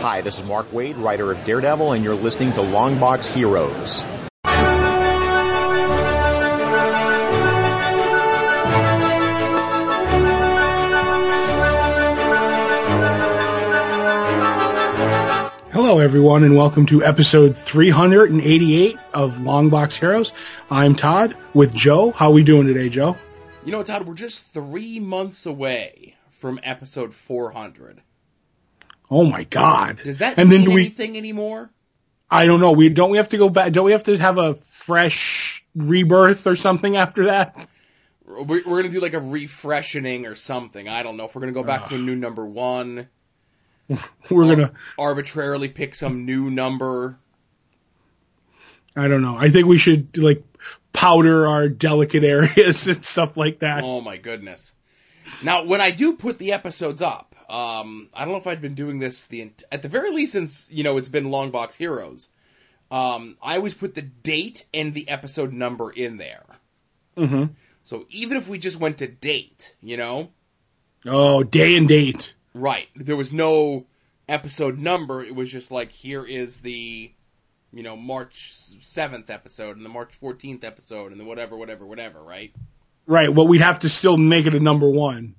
Hi, this is Mark Waid, writer of Daredevil, and you're listening to Longbox Heroes. Hello, everyone, and welcome to episode 388 of Longbox Heroes. I'm Todd with Joe. How are we doing today, Joe? You know, Todd, we're just three months away from episode 400. Oh my God! Does that and mean then do we? anything anymore? I don't know. We don't we have to go back? Don't we have to have a fresh rebirth or something after that? We're, we're gonna do like a refreshing or something. I don't know if we're gonna go back to a new number one. We're gonna. arbitrarily pick some new number. I don't know. I think we should like powder our delicate areas and stuff like that. Oh my goodness. Now, when I do put the episodes up, um, I don't know if I've been doing this the at the very least since you know it's been Longbox Heroes. Um, I always put the date and the episode number in there. Mm-hmm. So even if we just went to date, you know, Oh, day and date. right, there was no episode number. It was just like here is the, you know, March seventh episode and the March fourteenth episode and the whatever, whatever, whatever, right? Right. Well, we'd have to still make it a number one.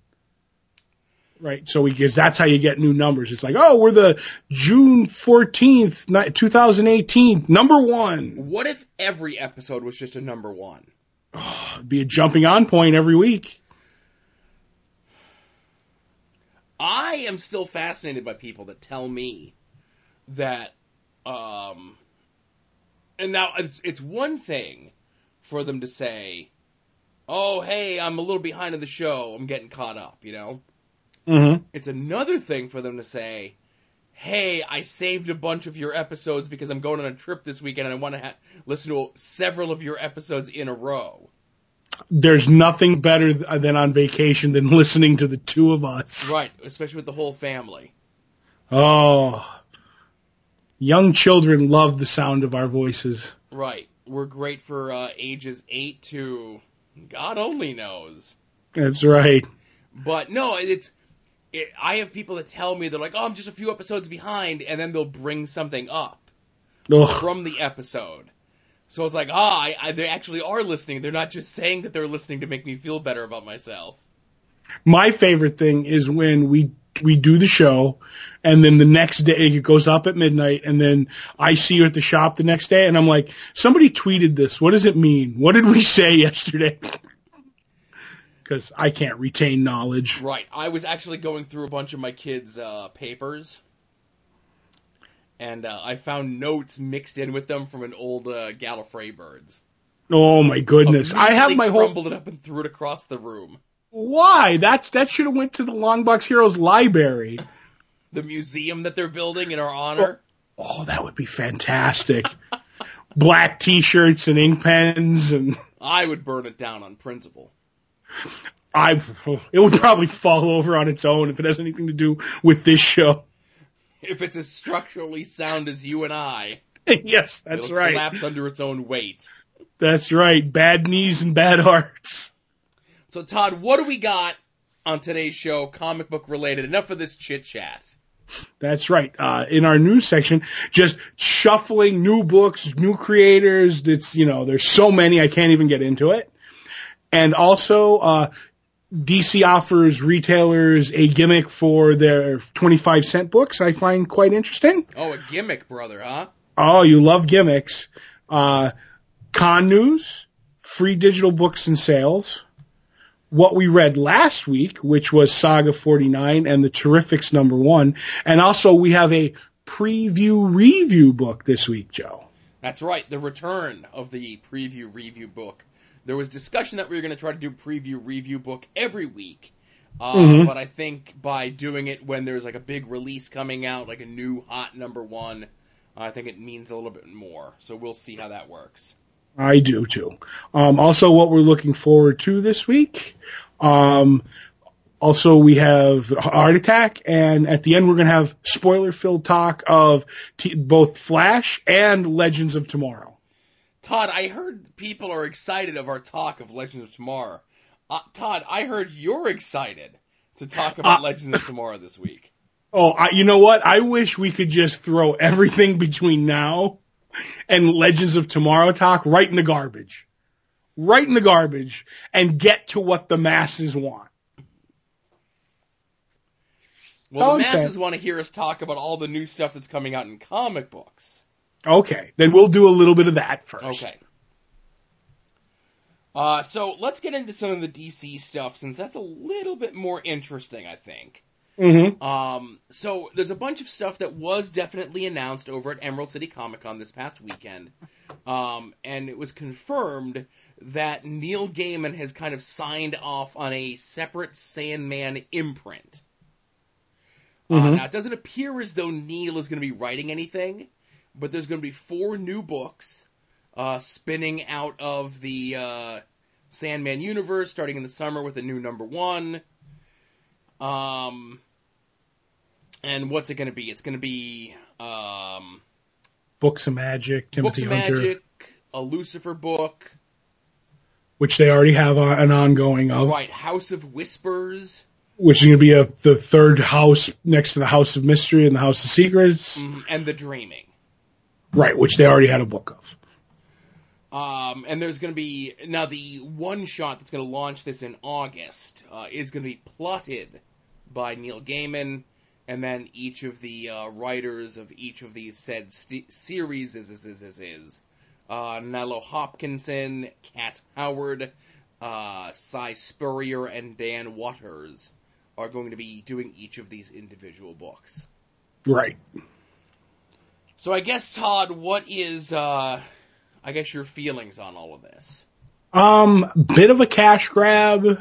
Right. So we, because that's how you get new numbers. It's like, oh, we're the June 14th, 2018, number one. What if every episode was just a number one? It'd be a jumping on point every week. I am still fascinated by people that tell me that, um, and now it's it's one thing for them to say, "Oh, hey, I'm a little behind in the show. I'm getting caught up," you know. Mm-hmm. It's another thing for them to say, "Hey, I saved a bunch of your episodes because I'm going on a trip this weekend and I want to ha- listen to several of your episodes in a row." There's nothing better than on vacation than listening to the two of us. Right, especially with the whole family. Oh. Young children love the sound of our voices. Right. We're great for uh, ages 8 to God only knows. That's right. But no, it's it, I have people that tell me they're like, "Oh, I'm just a few episodes behind," and then they'll bring something up Ugh. from the episode. So it's like, ah, I, I, they actually are listening. They're not just saying that they're listening to make me feel better about myself. My favorite thing is when we we do the show and then the next day it goes up at midnight and then I see you at the shop the next day and I'm like, somebody tweeted this. What does it mean? What did we say yesterday? Cause I can't retain knowledge. Right. I was actually going through a bunch of my kids' uh, papers, and uh, I found notes mixed in with them from an old uh, Gallifrey birds. Oh my goodness. I have my whole, crumbled it up and threw it across the room. why? That's, that should have went to the Longbox Heroes library. The museum that they're building in our honor. Oh, that would be fantastic. Black t-shirts and ink pens and I would burn it down on principle. I, it would probably fall over on its own if it has anything to do with this show. If it's as structurally sound as you and I, yes, that's it'll right. collapse under its own weight. That's right. Bad knees and bad hearts. So Todd, what do we got on today's show, comic book related? Enough of this chit chat. That's right. Uh, in our news section, just shuffling new books, new creators. It's, you know, there's so many, I can't even get into it. And also, uh, DC offers retailers a gimmick for their 25 cent books I find quite interesting. Oh, a gimmick, brother, huh? Oh, you love gimmicks. Uh, con news, free digital books and sales. What we read last week, which was Saga 49 and the Terrifics number one. And also we have a preview review book this week, Joe. That's right, the return of the preview review book. There was discussion that we were going to try to do preview review book every week, uh, Mhm. but I think by doing it when there's like a big release coming out, like a new hot number one, I think it means a little bit more. So we'll see how that works. I do too. Um, also what we're looking forward to this week. Um, also we have Heart Attack and at the end we're going to have spoiler filled talk of t- both Flash and Legends of Tomorrow. Todd, I heard people are excited of our talk of Legends of Tomorrow. Uh, Todd, I heard you're excited to talk about Uh, Legends of Tomorrow this week. Oh, I, you know what? I wish we could just throw everything between now and Legends of Tomorrow talk right in the garbage. Right in the garbage and get to what the masses want. Well, the masses want to hear us talk about all the new stuff that's coming out in comic books. Okay, then we'll do a little bit of that first. Okay. Uh, so let's get into some of the DC stuff since that's a little bit more interesting, I think. Mm-hmm. Um, so there's a bunch of stuff that was definitely announced over at Emerald City Comic Con this past weekend. Um, and it was confirmed that Neil Gaiman has kind of signed off on a separate Sandman imprint. Uh, Mhm. now, it doesn't appear as though Neil is going to be writing anything, but there's going to be four new books uh, spinning out of the uh, Sandman universe, starting in the summer with a new number one. Um, and what's it going to be? It's going to be um, Books of Magic, Timothy Books of Hunter, Magic, a Lucifer book, which they already have an ongoing of, right? House of Whispers, which is going to be a, the third house next to the House of Mystery and the House of Secrets, mhm, and The Dreaming. Right? Which they already had a book of. Um, and there's going to be now the one shot that's going to launch this in August uh, is going to be plotted by Neil Gaiman, and then each of the uh, writers of each of these said st- series is is is is, is. Uh, Nalo Hopkinson, Kat Howard, uh, Si Spurrier, and Dan Watters are going to be doing each of these individual books. Right. So I guess Todd, what is uh, I guess your feelings on all of this? Um, bit of a cash grab.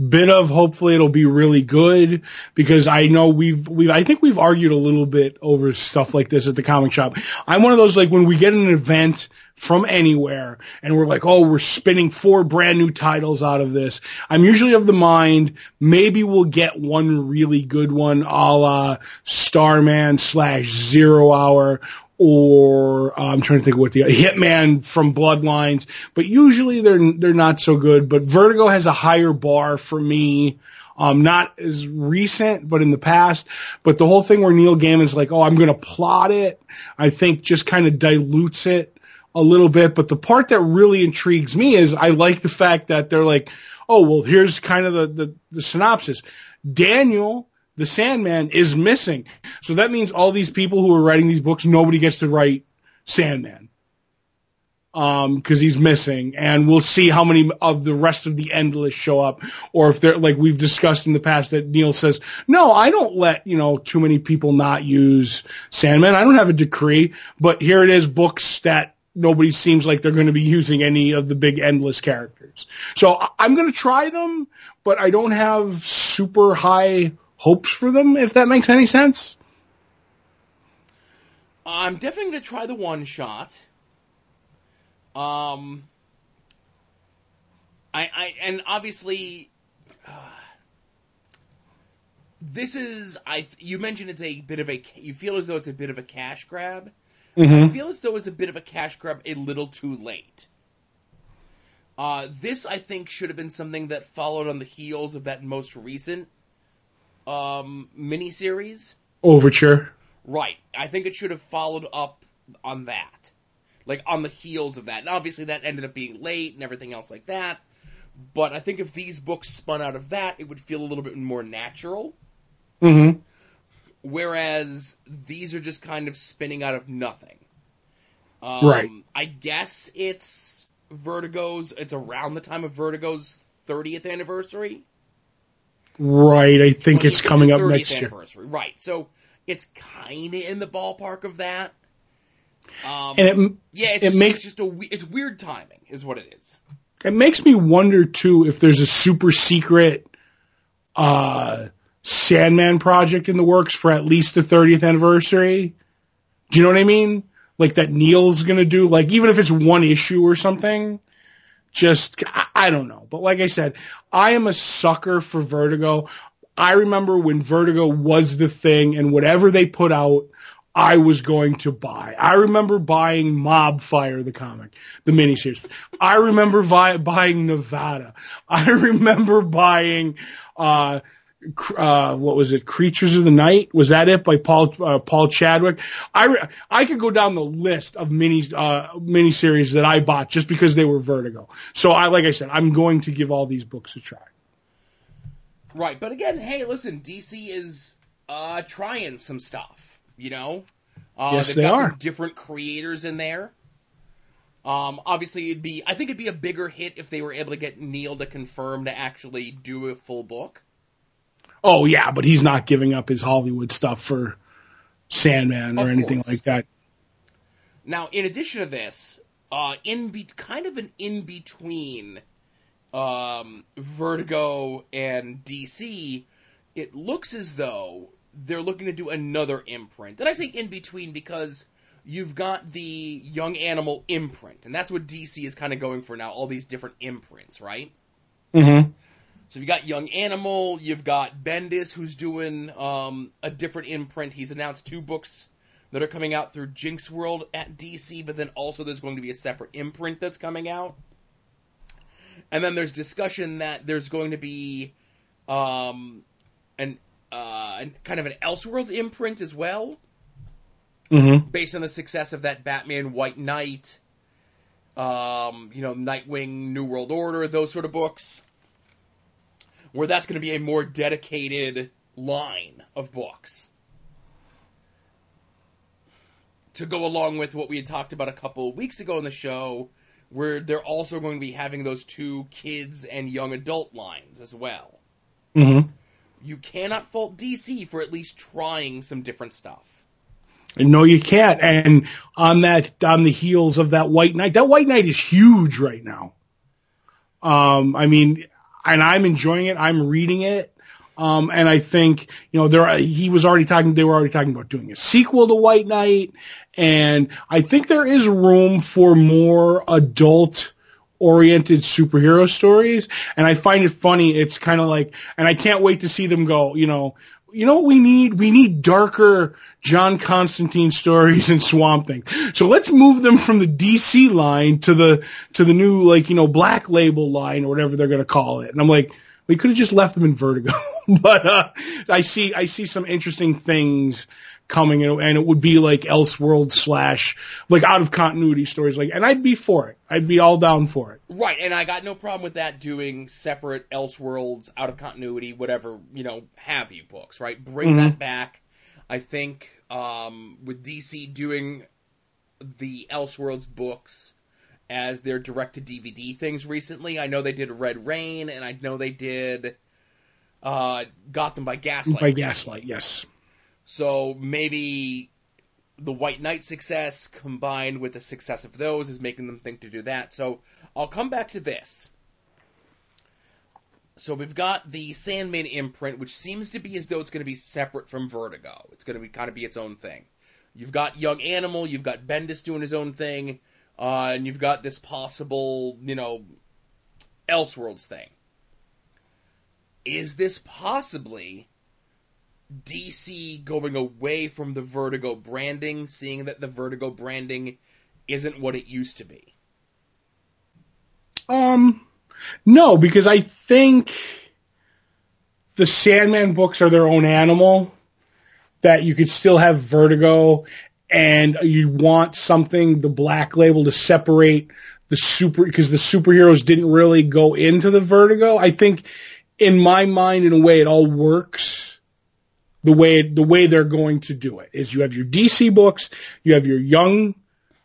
Bit of hopefully it'll be really good because I know we've we've, I think we've argued a little bit over stuff like this at the comic shop. I'm one of those like when we get an event from anywhere and we're like, oh, we're spinning four brand new titles out of this. I'm usually of the mind maybe we'll get one really good one, a la Starman slash Zero Hour or uh, I'm trying to think of what the Hitman from Bloodlines, but usually they're they're not so good. But Vertigo has a higher bar for me. Um, not as recent, but in the past. But the whole thing where Neil Gaiman's like, oh, I'm going to plot it, I think just kind of dilutes it a little bit. But the part that really intrigues me is I like the fact that they're like, oh, well, here's kind of the, the, the synopsis. Daniel, the Sandman, is missing. So that means all these people who are writing these books, nobody gets to write Sandman. Um, cause he's missing and we'll see how many of the rest of the endless show up or if they're like we've discussed in the past that Neil says, no, I don't let, you know, too many people not use Sandman. I don't have a decree, but here it is books that nobody seems like they're going to be using any of the big endless characters. So I'm going to try them, but I don't have super high hopes for them, if that makes any sense. I'm definitely going to try the one shot. Um, I, I, and obviously, uh, this is, I, you mentioned it's a bit of a, you feel as though it's a bit of a cash grab. I Mm-hmm. feel as though it's a bit of a cash grab a little too late. Uh, this, I think, should have been something that followed on the heels of that most recent um, miniseries. Overture. Right. I think it should have followed up on that. Like on the heels of that. And obviously that ended up being late and everything else like that. But I think if these books spun out of that, it would feel a little bit more natural. Mm-hmm. Whereas these are just kind of spinning out of nothing. Um, Right. I guess it's Vertigo's, it's around the time of Vertigo's 30th anniversary. Right. I think it's coming up next year. anniversary. Right. So it's kind of in the ballpark of that. Um, And it, Yeah, it's It just, makes- it's just a it's weird timing, is what it is. it makes me wonder too if there's a super secret uh Sandman project in the works for at least the 30th anniversary. Do you know what I mean? Like that Neil's gonna do, like even if it's one issue or something. Just, I, don't know. But like I said, I am a sucker for Vertigo. I remember when Vertigo was the thing and whatever they put out, I was going to buy. I remember buying Mobfire, the comic, the miniseries. I remember vi- buying Nevada. I remember buying, uh, uh, what was it? Creatures of the Night. Was that it by Paul, uh, Paul Chadwick? I, I could go down the list of mini, uh, miniseries that I bought just because they were Vertigo. So I, like I said, I'm going to give all these books a try. Right, but again, hey, listen, DC is uh, trying some stuff. You know, uh, Yes, they've they got are. some different creators in there. Um, obviously, it'd be I think it'd be a bigger hit if they were able to get Neil to confirm to actually do a full book. Oh yeah, but he's not giving up his Hollywood stuff for Sandman or Of anything course. like that. Now, in addition to this, uh, in be- kind of an in between um, Vertigo and DC, it looks as though they're looking to do another imprint. And I say in between because you've got the Young Animal imprint, and that's what DC is kind of going for now. All these different imprints, right? Mm-hmm. So you've got Young Animal, you've got Bendis, who's doing um, a different imprint. He's announced two books that are coming out through Jinxworld at DC, but then also there's going to be a separate imprint that's coming out. And then there's discussion that there's going to be um, an uh, kind of an Elseworlds imprint as well, Mm-hmm. based on the success of that Batman White Knight, um, you know, Nightwing, New World Order, those sort of books, where that's going to be a more dedicated line of books. To go along with what we had talked about a couple of weeks ago in the show, where they're also going to be having those two kids and young adult lines as well. Mm-hmm. You cannot fault DC for at least trying some different stuff. No, you can't. And on that, on the heels of that White Knight, that White Knight is huge right now. Um, I mean, and I'm enjoying it. I'm reading it. Um, and I think, you know, there, he was already talking, they were already talking about doing a sequel to White Knight. And I think there is room for more adult oriented superhero stories. And I find it funny. It's kind of like, and I can't wait to see them go, you know, you know what we need? We need darker John Constantine stories and Swamp Thing. So let's move them from the DC line to the, to the new, like, you know, black label line or whatever they're going to call it. And I'm like, we could have just left them in Vertigo. but, uh, I see, I see some interesting things coming and, and it would be like Elseworld slash, like out of continuity stories. Like, and I'd be for it. I'd be all down for it. Right, and I got no problem with that doing separate Elseworlds, out of continuity, whatever, you know, have you books, right? Bring Mhm. that back. I think um, with DC doing the Elseworlds books as their direct to DVD things recently, I know they did Red Rain, and I know they did uh, Gotham by Gaslight. By. Gaslight, yes. So maybe the White Knight success combined with the success of those is making them think to do that. So I'll come back to this. So we've got the Sandman imprint, which seems to be as though it's going to be separate from Vertigo. It's going to be kind of be its own thing. You've got Young Animal, you've got Bendis doing his own thing, uh, and you've got this possible, you know, Elseworlds thing. Is this possibly DC going away from the Vertigo branding, seeing that the Vertigo branding isn't what it used to be? Um, no, because I think the Sandman books are their own animal. That you could still have Vertigo, and you want something the Black Label to separate the super because the superheroes didn't really go into the Vertigo. I think, in my mind, in a way, it all works the way the way they're going to do it is you have your DC books, you have your young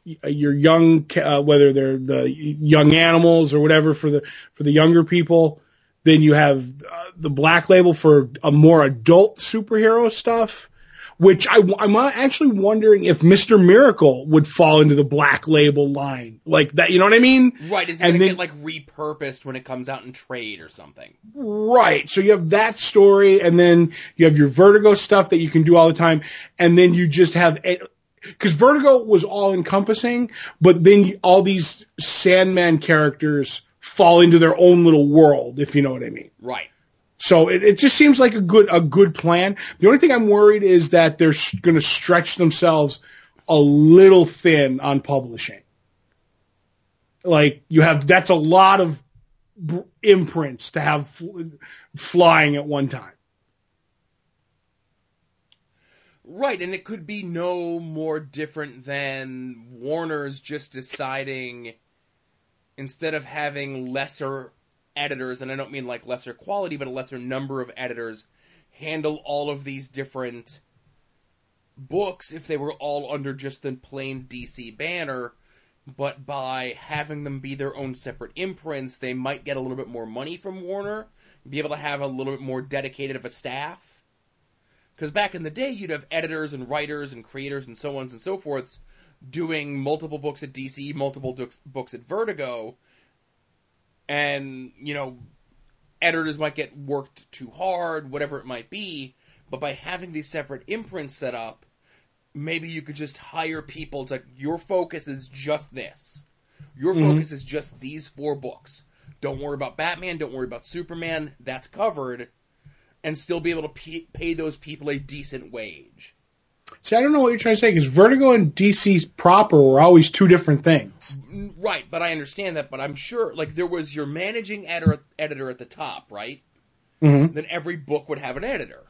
your young uh, whether they're the young animals or whatever for the for the younger people. Then you have uh, the black label for a more adult superhero stuff which I, I'm actually wondering if Mr. Miracle would fall into the black label line like that. You know what I mean? Right, is it And then- get like repurposed when it comes out in trade or something? Right. So you have that story and then you have your Vertigo stuff that you can do all the time. And then you just have, because Vertigo was all encompassing, but then all these Sandman characters fall into their own little world, if you know what I mean. Right. So it, it just seems like a good, a good plan. The only thing I'm worried is that they're going to stretch themselves a little thin on publishing. Like you have, that's a lot of imprints to have fl- flying at one time. Right, and it could be no more different than Warner's just deciding instead of having lesser editors, and I don't mean like lesser quality, but a lesser number of editors handle all of these different books if they were all under just the plain DC banner, but by having them be their own separate imprints, they might get a little bit more money from Warner, be able to have a little bit more dedicated of a staff. Because back in the day, you'd have editors and writers and creators and so on and so forth doing multiple books at DC, multiple books at Vertigo, and, you know, editors might get worked too hard, whatever it might be, but by having these separate imprints set up, maybe you could just hire people to, your focus is just this. Your mm-hmm. focus is just these four books. Don't worry about Batman, don't worry about Superman, that's covered, and still be able to pay, pay those people a decent wage. See, I don't know what you're trying to say because Vertigo and DC proper were always two different things. Right, but I understand that. But I'm sure, like, there was your managing editor, editor at the top, right? Mm-hmm. Then every book would have an editor.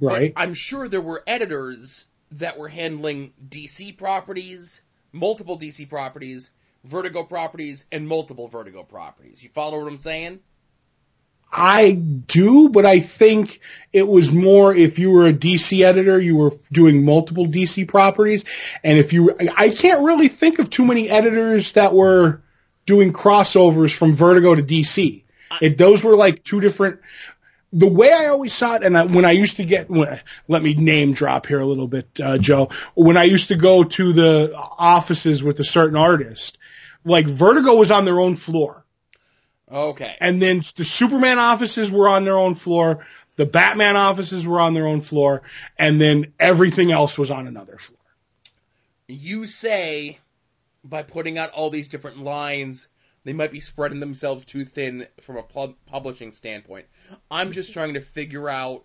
Right. But I'm sure there were editors that were handling DC properties, multiple DC properties, Vertigo properties, and multiple Vertigo properties. You follow what I'm saying? I do, but I think it was more if you were a DC editor, you were doing multiple DC properties. And if you, I can't really think of too many editors that were doing crossovers from Vertigo to DC. It, those were like two different, the way I always saw it, and I, when I used to get, when, let me name drop here a little bit, uh, Joe. When I used to go to the offices with a certain artist, like Vertigo was on their own floor. Okay. And then the Superman offices were on their own floor. The Batman offices were on their own floor. And then everything else was on another floor. You say by putting out all these different lines, they might be spreading themselves too thin from a pub- publishing standpoint. I'm just trying to figure out,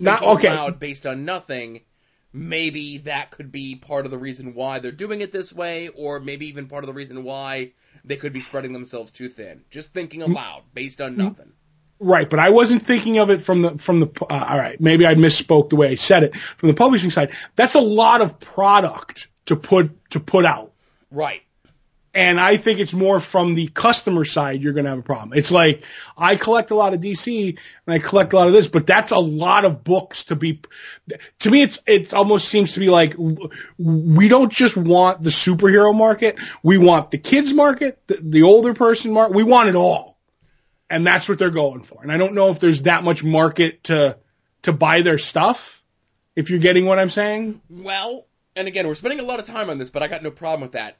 not okay, out based on nothing. Maybe that could be part of the reason why they're doing it this way, or maybe even part of the reason why they could be spreading themselves too thin. Just thinking aloud, based on nothing. Right, but I wasn't thinking of it from the from the. Uh, all right, maybe I misspoke the way I said it. From the publishing side, that's a lot of product to put to put out. Right. And I think it's more from the customer side you're going to have a problem. It's like I collect a lot of DC and I collect a lot of this, but that's a lot of books to be. To me, it's it almost seems to be like we don't just want the superhero market. We want the kids market, the, the older person market. We want it all, and that's what they're going for. And I don't know if there's that much market to to buy their stuff. If you're getting what I'm saying. Well, and again, we're spending a lot of time on this, but I got no problem with that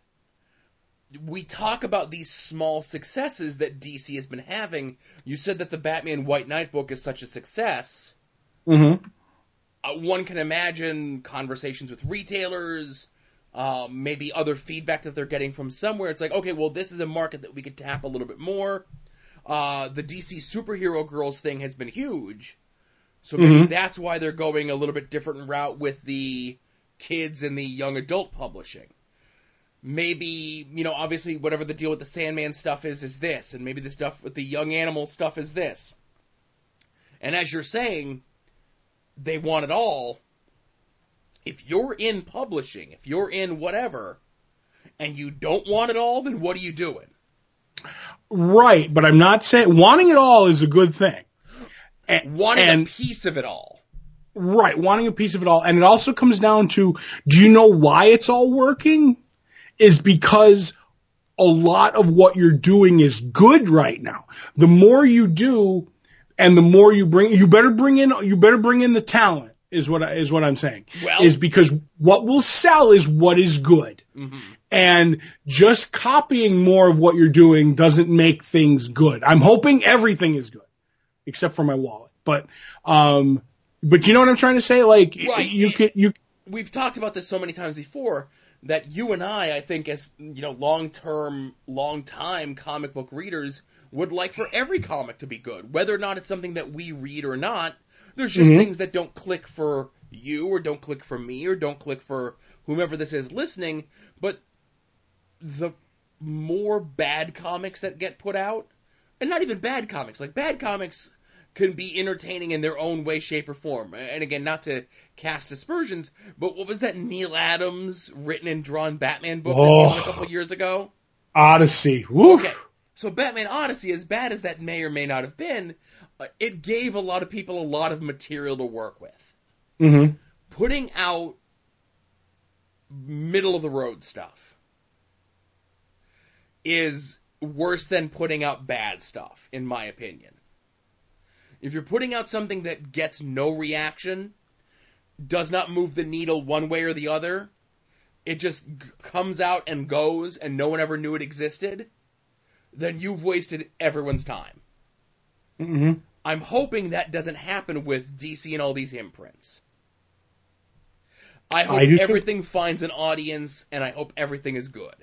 we talk about these small successes that DC has been having. You said that the Batman White Knight book is such a success. Mm-hmm. Uh, one can imagine conversations with retailers, um, maybe other feedback that they're getting from somewhere. It's like, okay, well, this is a market that we could tap a little bit more. Uh, the DC superhero girls thing has been huge. So maybe mm-hmm. that's why they're going a little bit different route with the kids and the young adult publishing maybe you know obviously whatever the deal with the Sandman stuff is is this, and maybe the stuff with the young animal stuff is this. And as you're saying, they want it all. If you're in publishing, if you're in whatever, and you don't want it all, then what are you doing? Right, but I'm not saying wanting it all is a good thing. And, wanting and, a piece of it all. Right, wanting a piece of it all. And it also comes down to do you know why it's all working? Is because a lot of what you're doing is good right now. The more you do and the more you bring, you better bring in, you better bring in the talent is what I, is what I'm saying. Well, is because what will sell is what is good. Mm-hmm. And just copying more of what you're doing doesn't make things good. I'm hoping everything is good, except for my wallet. But, um, but you know what I'm trying to say? Like, right. you can, you, we've talked about this so many times before that you and I, I think, as you know, long term, long time comic book readers, would like for every comic to be good, whether or not it's something that we read or not. There's just mm-hmm. things that don't click for you, or don't click for me, or don't click for whomever this is listening. But the more bad comics that get put out, and not even bad comics, like bad comics can be entertaining in their own way, shape, or form. And again, not to cast aspersions, but what was that Neal Adams written and drawn Batman book that came a Oh. couple years ago? Odyssey. Okay. So Batman Odyssey, as bad as that may or may not have been, uh, it gave a lot of people a lot of material to work with. hmm Putting out middle of the road stuff is worse than putting out bad stuff, in my opinion. If you're putting out something that gets no reaction, does not move the needle one way or the other, it just g- comes out and goes and no one ever knew it existed, then you've wasted everyone's time. hmm I'm hoping that doesn't happen with DC and all these imprints. I hope I do too. everything finds an audience and I hope everything is good.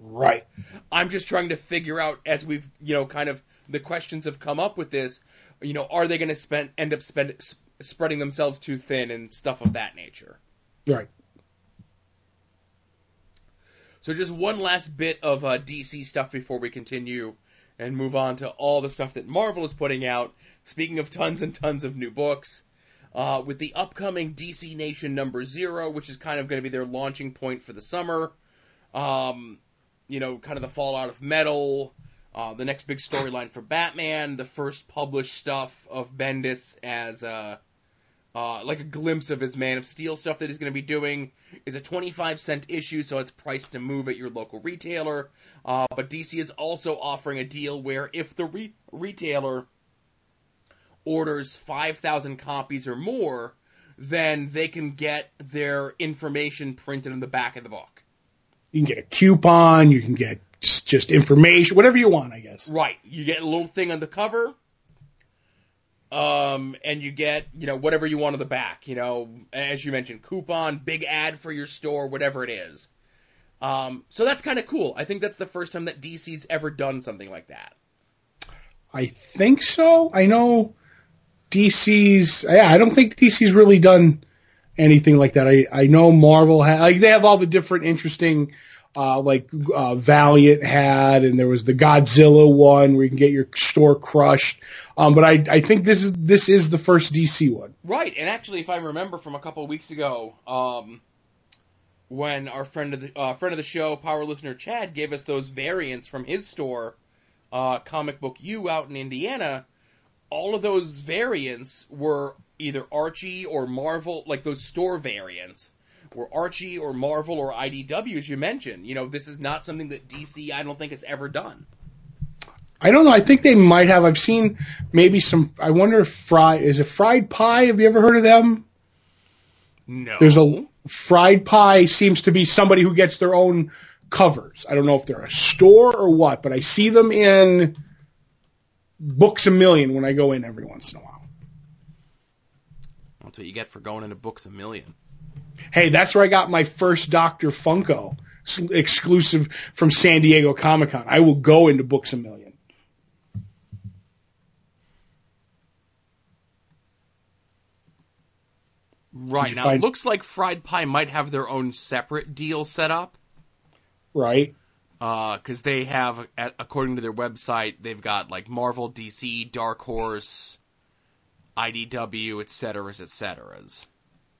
Right. I'm just trying to figure out as we've, you know, kind of the questions have come up with this, you know, are they going to spend end up spend, spreading themselves too thin and stuff of that nature. Right. So just one last bit of uh, DC stuff before we continue and move on to all the stuff that Marvel is putting out. Speaking of tons and tons of new books, uh, with the upcoming DC Nation number zero, which is kind of going to be their launching point for the summer. Um, you know, kind of the fallout of Metal, uh, the next big storyline for Batman, the first published stuff of Bendis as uh, uh, like a glimpse of his Man of Steel stuff that he's going to be doing. It's a 25 cent issue, so it's priced to move at your local retailer. Uh, but DC is also offering a deal where if the re- retailer orders 5,000 copies or more, then they can get their information printed in the back of the book. You can get a coupon. You can get just information, whatever you want, I guess. Right. You get a little thing on the cover. Um, and you get, you know, whatever you want on the back, you know, as you mentioned, coupon, big ad for your store, whatever it is. Um, so that's kind of cool. I think that's the first time that DC's ever done something like that. I think so. I know DC's. Yeah, I don't think DC's really done anything like that. I I know Marvel had like they have all the different interesting. Uh, like uh, Valiant had, and there was the Godzilla one where you can get your store crushed. Um, but I I think this is this is the first DC one. Right, and actually, if I remember from a couple of weeks ago, um, when our friend of the uh, friend of the show, power listener Chad, gave us those variants from his store, uh, Comic Book U out in Indiana, all of those variants were either Archie or Marvel, like those store variants were Archie or Marvel or IDW, as you mentioned. You know, this is not something that DC, I don't think, has ever done. I don't know. I think they might have. I've seen maybe some. I wonder if fried is it fried pie. Have you ever heard of them? No. There's a fried pie seems to be somebody who gets their own covers. I don't know if they're a store or what, but I see them in Books a Million when I go in every once in a while. That's what you get for going into Books a Million. Hey, that's where I got my first Dr. Funko exclusive from San Diego Comic Con. I will go into Books a Million. Right. Now, find- it looks like Fried Pie might have their own separate deal set up. Right? Uh, because they have, according to their website, they've got like Marvel, DC, Dark Horse, IDW, et ceteras, et ceteras.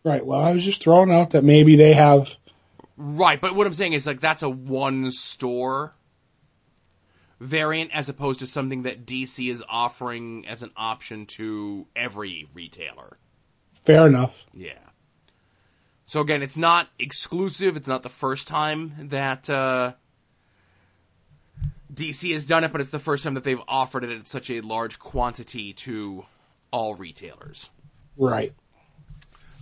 Right. Well, I was just throwing out that maybe they have. Right, but what I'm saying is like that's a one store variant as opposed to something that DC is offering as an option to every retailer. Fair enough. Yeah. So again, it's not exclusive. It's not the first time that uh, DC has done it, but it's the first time that they've offered it at such a large quantity to all retailers. Right.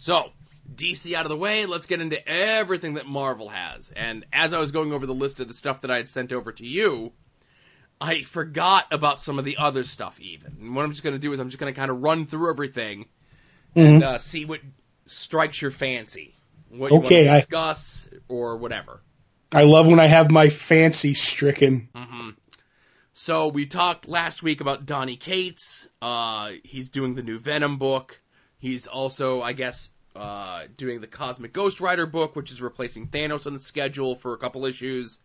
So, DC out of the way, let's get into everything that Marvel has. And as I was going over the list of the stuff that I had sent over to you, I forgot about some of the other stuff even. And what I'm just going to do is I'm just going to kind of run through everything and Mhm. uh, see what strikes your fancy. What you Okay, want to discuss or whatever. I love when I have my fancy stricken. hmm So we talked last week about Donny Cates. Uh, he's doing the new Venom book. He's also, I guess, uh, doing the Cosmic Ghost Rider book, which is replacing Thanos on the schedule for a couple issues.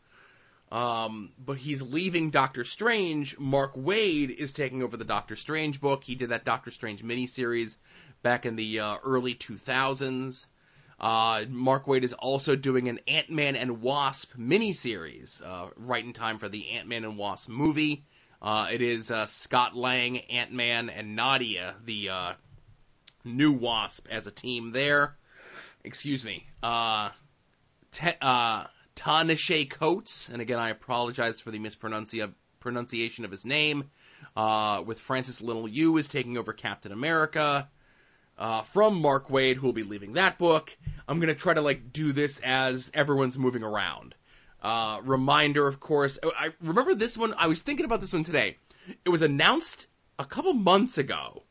Um, but he's leaving Doctor Strange. Mark Waid is taking over the Doctor Strange book. He did that Doctor Strange miniseries back in the uh, early 2000s. Uh, Mark Waid is also doing an Ant Man and Wasp miniseries, uh, right in time for the Ant Man and Wasp movie. Uh, it is uh, Scott Lang, Ant Man, and Nadia, the uh, new Wasp, as a team there. Excuse me. Uh, te- uh, Coates, and again, I apologize for the mispronunciation of his name. Uh, with Francis Little Yu is taking over Captain America. Uh, from Mark Waid, who will be leaving that book. I'm gonna try to like do this as everyone's moving around. Uh, reminder, of course. oh, I remember this one. I was thinking about this one today. It was announced a couple months ago,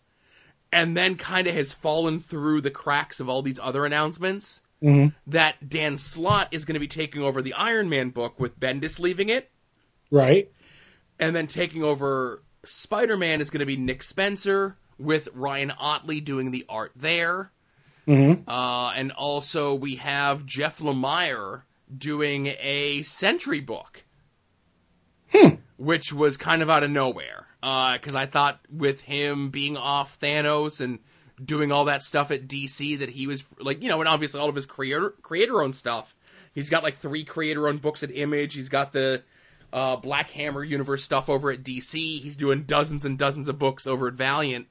and then kind of has fallen through the cracks of all these other announcements. hmm That Dan Slott is going to be taking over the Iron Man book with Bendis leaving it, Right. and then taking over Spider Man is going to be Nick Spencer with Ryan Ottley doing the art there. hmm Uh, and also we have Jeff Lemire doing a Sentry book, Hmm. which was kind of out of nowhere. Because I thought with him being off Thanos and doing all that stuff at DC that he was like, you know, and obviously all of his creator creator owned stuff. He's got like three creator owned books at Image. He's got the uh, Black Hammer universe stuff over at DC. He's doing dozens and dozens of books over at Valiant.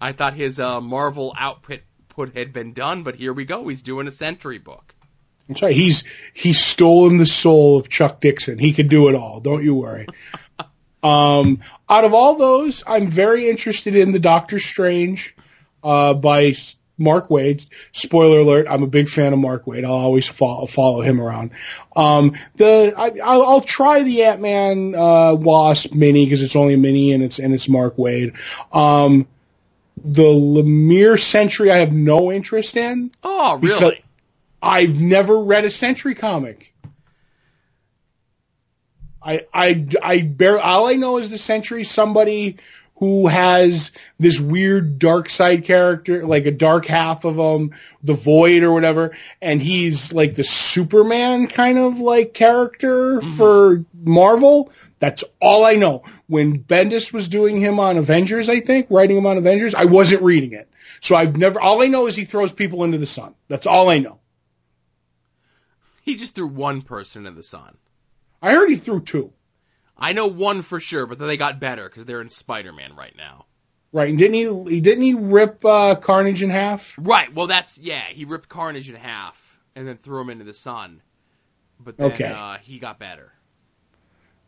I thought his uh, Marvel output put had been done, but here we go. He's doing a Sentry book. That's right. He's he's stolen the soul of Chuck Dixon. He can do it all. Don't you worry. um, out of all those, I'm very interested in the Doctor Strange uh, by Mark Waid. Spoiler alert: I'm a big fan of Mark Waid. I'll always follow, follow him around. Um, the I, I'll, I'll try the Ant Man uh, Wasp mini because it's only a mini and it's and it's Mark Waid. Um, the Lemire Sentry I have no interest in. Oh, really? I've never read a Sentry comic. I I I bear all I know is the Sentry somebody who has this weird dark side character, like a dark half of him, the Void or whatever, and he's like the Superman kind of like character mm-hmm. for Marvel. That's all I know. When Bendis was doing him on Avengers, I think, writing him on Avengers, I wasn't reading it. So I've never, all I know is he throws people into the sun. That's all I know. He just threw one person in the sun. I heard he threw two. I know one for sure, but then they got better because they're in Spider-Man right now. Right. And didn't he, didn't he rip, uh, Carnage in half? Right. Well, that's yeah. He ripped Carnage in half and then threw him into the sun. But then Okay. uh, he got better.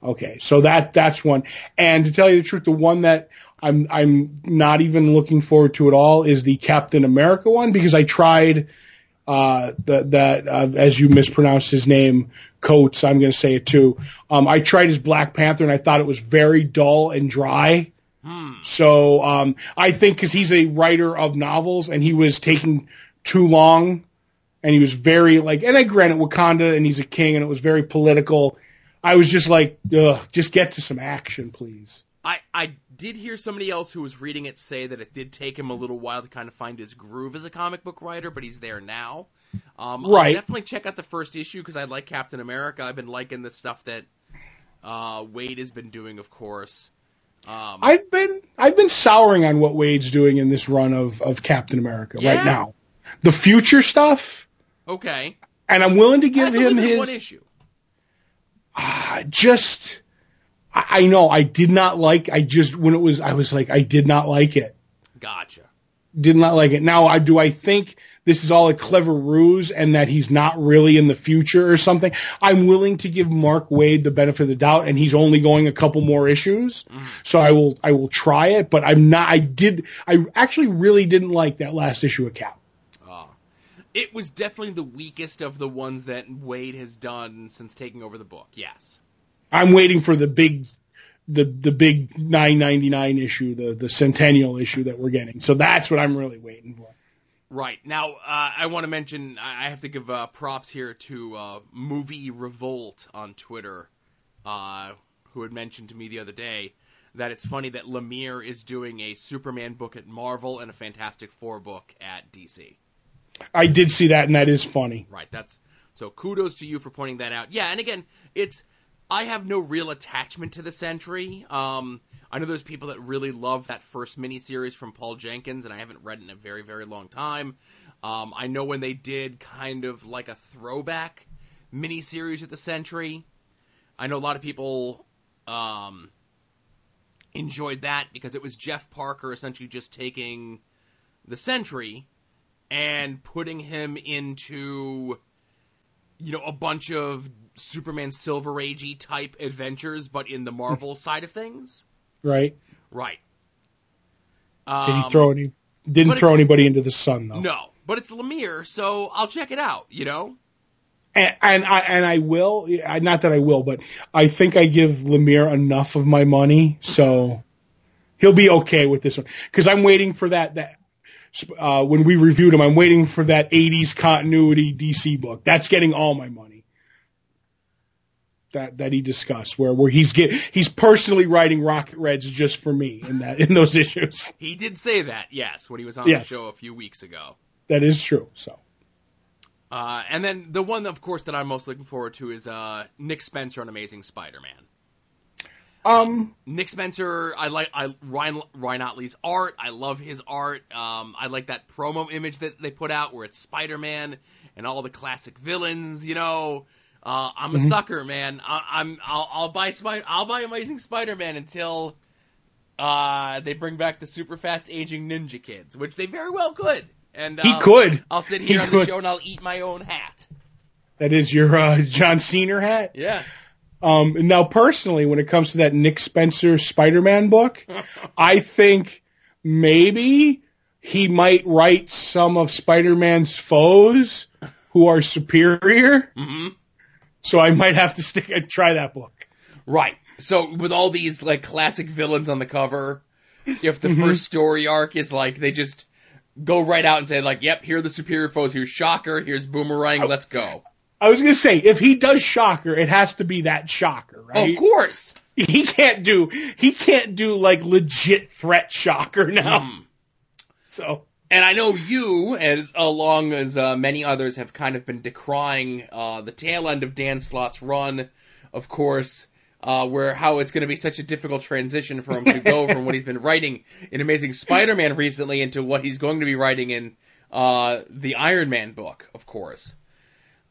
Okay. So that, that's one. And to tell you the truth, the one that I'm, I'm not even looking forward to at all is the Captain America one because I tried, uh, the, that, uh, as you mispronounced his name, Coates, I'm going to say it too. Um, I tried his Black Panther and I thought it was very dull and dry. Hmm. So um, I think because he's a writer of novels and he was taking too long, and he was very like, and I granted Wakanda and he's a king and it was very political. I was just like, ugh, just get to some action, please. I I did hear somebody else who was reading it say that it did take him a little while to kind of find his groove as a comic book writer, but he's there now. Um, I'll Right. definitely check out the first issue because I like Captain America. I've been liking the stuff that uh, Waid has been doing, of course. Um, I've been I've been souring on what Waid's doing in this run of of Captain America Yeah? right now. The future stuff, okay. and I'm willing to give him his one issue. ah, just I, I know I did not like I just when it was I was like I did not like it. Gotcha. Did not like it. Now I do I think this is all a clever ruse and that he's not really in the future or something. I'm willing to give Mark Waid the benefit of the doubt and he's only going a couple more issues. So I will I will try it, but I'm not I did I actually really didn't like that last issue of Cap. Uh, it was definitely the weakest of the ones that Waid has done since taking over the book. Yes. I'm waiting for the big the the big 999 issue, the the centennial issue that we're getting. So that's what I'm really waiting for. Right. Now, uh, I want to mention, I have to give uh, props here to uh, Movie Revolt on Twitter, uh, who had mentioned to me the other day that it's funny that Lemire is doing a Superman book at Marvel and a Fantastic Four book at DC. I did see that and that is funny. Right. That's so kudos to you for pointing that out. Yeah, and again, it's I have no real attachment to the Sentry. Um, I know there's people that really love that first miniseries from Paul Jenkins, and I haven't read it in a very, very long time. Um, I know when they did kind of like a throwback miniseries with the Sentry. I know a lot of people um, enjoyed that because it was Jeff Parker essentially just taking the Sentry and putting him into you know a bunch of Superman Silver Agey type adventures, but in the Marvel side of things. Right? Right. Did he Um, throw any? Didn't throw anybody into the sun though. No, but it's Lemire, so I'll check it out. You know. And, and I and I will. Not that I will, but I think I give Lemire enough of my money, so he'll be okay with this one. Because I'm waiting for that that. Uh, when we reviewed him, I'm waiting for that 80s continuity DC book. That's getting all my money. That that he discussed, where where he's get he's personally writing Rocket Reds just for me in that in those issues. He did say that, yes, when he was on Yes. the show a few weeks ago. That is true. So Uh, and then the one, of course, that I'm most looking forward to is uh, Nick Spencer on Amazing Spider-Man. um Nick Spencer, I like I Ryan Ryan Ottley's art. I love his art. Um, I like that promo image that they put out where it's Spider-Man and all the classic villains. You know, uh, I'm a Mhm. sucker, man. I, I'm I'll, I'll buy Spider I'll buy Amazing Spider-Man until uh, they bring back the super fast aging ninja kids, which they very well could. And he uh, could. I'll sit He here on the show and I'll eat my own hat. That is your uh, John Cena hat. Yeah. Um, now personally, when it comes to that Nick Spencer Spider-Man book, I think maybe he might write some of Spider-Man's foes who are superior. hmm So I might have to stick and try that book. Right. So with all these like classic villains on the cover, if the Mhm. first story arc is like they just go right out and say like, "Yep, here are the superior foes. Here's Shocker. Here's Boomerang. Let's go." I was gonna say if he does Shocker, it has to be that Shocker, right? Of course. He can't do he can't do like legit threat Shocker now. Mm. So And I know you, as along as uh, many others, have kind of been decrying uh, the tail end of Dan Slott's run, of course, uh, where how it's going to be such a difficult transition for him to go from what he's been writing in Amazing Spider-Man recently into what he's going to be writing in uh, the Iron Man book, of course.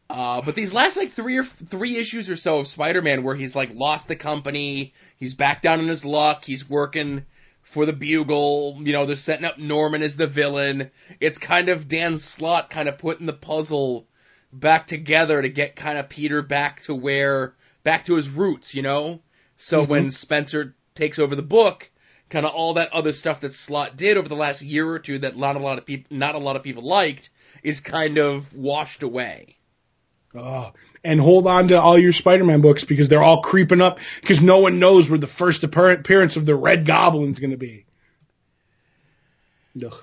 Uh, but these last like three or three issues or so of Spider-Man, where he's like lost the company, he's back down in his luck, he's working for the Bugle. You know, they're setting up Norman as the villain. It's kind of Dan Slott kind of putting the puzzle back together to get kind of Peter back to where, back to his roots, you know? So Mhm. when Spencer takes over the book, kind of all that other stuff that Slott did over the last year or two that not a lot of people, not a lot of people liked, is kind of washed away. Oh, and hold on to all your Spider-Man books because they're all creeping up because no one knows where the first appearance of the Red Goblin's going to be. Ugh.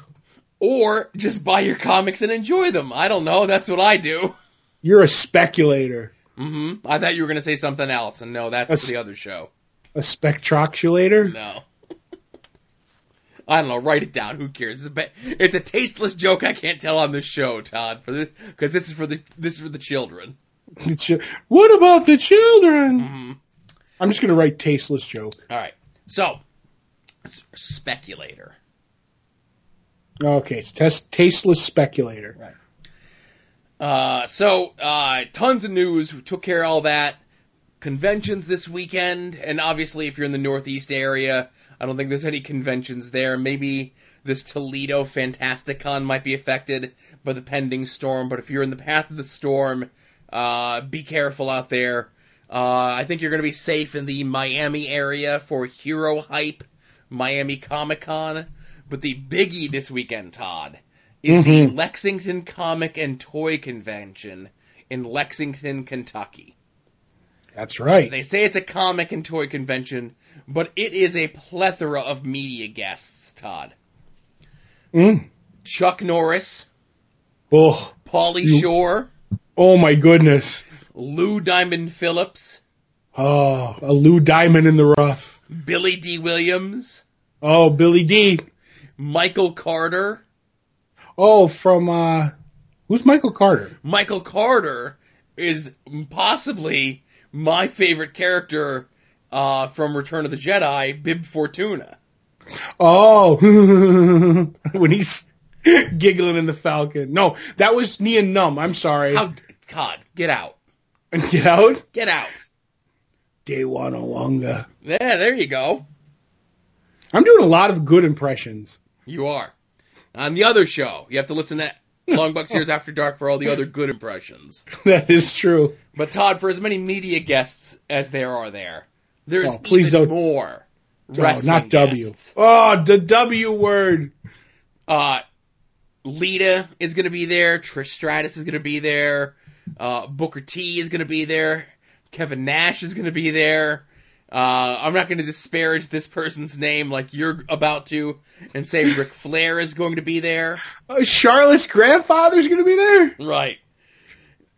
Or just buy your comics and enjoy them. I don't know. That's what I do. You're a speculator, Mm-hmm. I thought you were going to say something else, and no, that's for the other show. a spectroculator. No. I don't know. Write it down. Who cares? It's a, ba- it's a tasteless joke I can't tell on this show, Todd. For because this is for the this is for the children. What about the children? hmm I'm just going to write tasteless joke. All right. So, speculator. Okay, it's test- tasteless speculator. Right. Uh, so, uh, tons of news. We took care of all that. Conventions this weekend, and obviously, if you're in the Northeast area, I don't think there's any conventions there. Maybe this Toledo Fantasticon might be affected by the pending storm, but if you're in the path of the storm, uh, be careful out there. Uh, I think you're going to be safe in the Miami area for Hero Hype, Miami Comic Con. But the biggie this weekend, Todd, is the Mhm. Lexington Comic and Toy Convention in Lexington, Kentucky. That's right. They say it's a comic and toy convention, but it is a plethora of media guests, Todd. Mm. Chuck Norris, Oh, Pauly You- Shore, oh my goodness. Lou Diamond Phillips, Oh, a Lou Diamond in the rough. Billy Dee Williams, Oh, Billy Dee Michael Carter. Oh, from uh, who's Michael Carter? Michael Carter is possibly my favorite character uh, from Return of the Jedi, Bib Fortuna. Oh, when he's giggling in the Falcon. No, that was Nien Numb. I'm sorry. How God, get out, Get out. get out. Dewana Wonga. Yeah, there you go. I'm doing a lot of good impressions. You are. On the other show, you have to listen to Long Box Heroes After Dark for all the other good impressions. That is true. But Todd, for as many media guests as there are there, there's Oh, please even don't- more Oh, wrestling not W. guests. Oh, the W word. Uh, Lita is going to be there. Trish Stratus is going to be there. Uh, Booker T is going to be there. Kevin Nash is going to be there. Uh, I'm not going to disparage this person's name like you're about to and say Ric Flair is going to be there. Uh, Charlotte's grandfather's gonna be there. Right.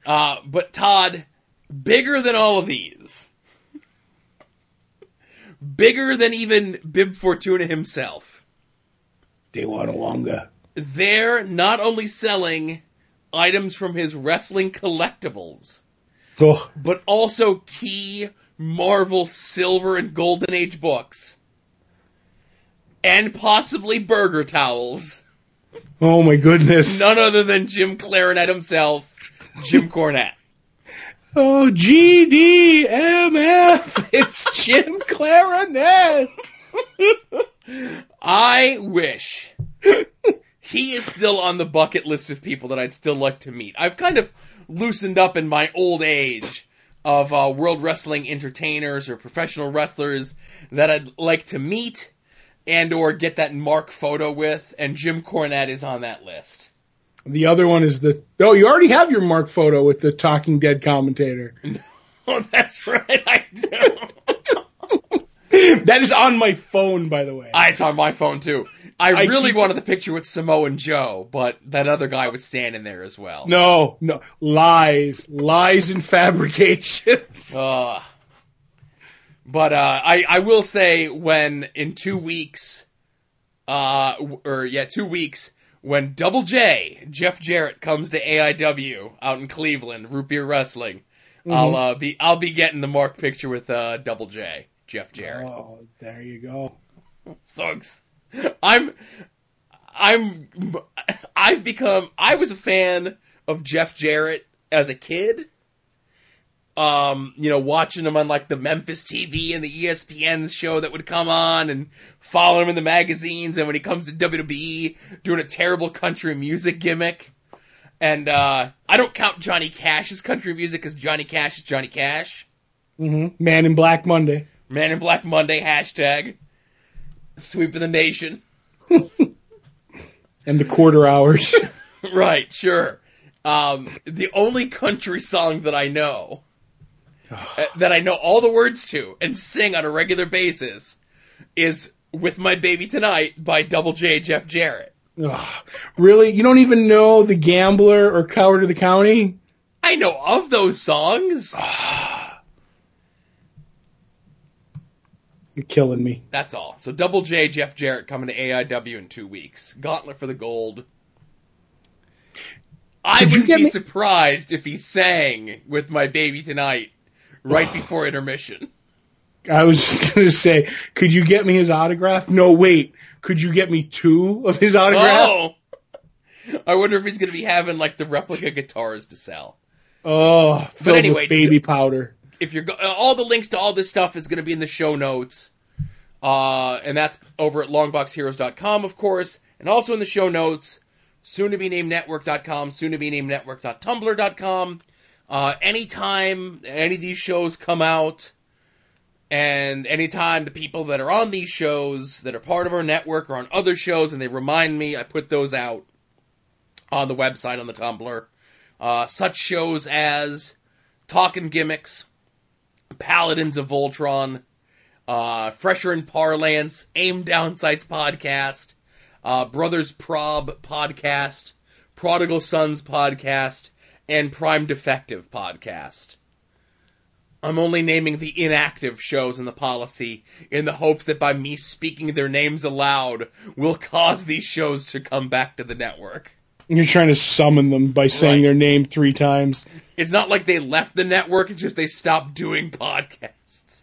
Uh, but Todd, bigger than all of these. Bigger than even Bib Fortuna himself. Dewana Wonga. They're not only selling items from his wrestling collectibles, Oh, but also key Marvel Silver and Golden Age books. And possibly burger towels. oh my goodness. None other than Jim Clarinet himself, Jim Cornette. Oh, GDMF. It's Jim Clarinet. I wish he is still on the bucket list of people that I'd still like to meet. I've kind of loosened up in my old age of uh, world wrestling entertainers or professional wrestlers that I'd like to meet and or get that mark photo with, and Jim Cornette is on that list. The other one is the. Oh, you already have your Mark photo with the Talking Dead commentator. Oh, that's right, I do. that is on my phone, by the way. Ah, it's on my phone too. I, I really keep- wanted the picture with Samoa and Joe, but that other guy was standing there as well. No, no, lies, lies and fabrications. Uh, but uh, I I will say when in two weeks, uh, or yeah, two weeks when Double J Jeff Jarrett comes to AIW out in Cleveland, Root Beer Wrestling, I'll uh, be I'll be getting the mark picture with uh, Double J Jeff Jarrett. Oh, there you go. Ex- I'm I'm I've become I was a fan of Jeff Jarrett as a kid. Um, you know, watching him on like the Memphis TV and the ESPN show that would come on and following him in the magazines and when he comes to WWE doing a terrible country music gimmick. And uh I don't count Johnny Cash's country music because Johnny Cash is Johnny Cash. Mm-hmm. Man in Black Monday. Man in Black Monday hashtag sweep of the nation. And the quarter hours. Right, sure. Um, the only country song that I know, uh, that I know all the words to and sing on a regular basis, is "With My Baby Tonight" by Double J Jeff Jarrett. Ugh. really? You don't even know The Gambler or Coward of the County? I know of those songs. You're killing me. That's all. So Double J Jeff Jarrett coming to AIW in two weeks. Gauntlet for the gold. I wouldn't be me- surprised if he sang "With My Baby Tonight" right before intermission. I was just gonna say, could you get me his autograph? No, wait. Could you get me two of his autograph? Oh! I wonder if he's going to be having like the replica guitars to sell. Oh, filled anyway, with baby powder. If you're go- uh, all the links to all this stuff is going to be in the show notes. Uh, and that's over at longboxheroes.com, of course, and also in the show notes, soon to be named network.com, soon to be named network.tumblr.com. Uh, anytime any of these shows come out, and anytime the people that are on these shows that are part of our network are on other shows and they remind me, I put those out on the website, on the Tumblr. Uh, such shows as Talking Gimmicks, Paladins of Voltron, uh, Fresher in Parlance, Aim Downsights Podcast, uh, Brothers Prob Podcast, Prodigal Sons Podcast, and Prime Defective Podcast. I'm only naming the inactive shows in the policy in the hopes that by me speaking their names aloud will cause these shows to come back to the network. You're trying to summon them by saying Right. their name three times. It's not like they left the network, it's just they stopped doing podcasts.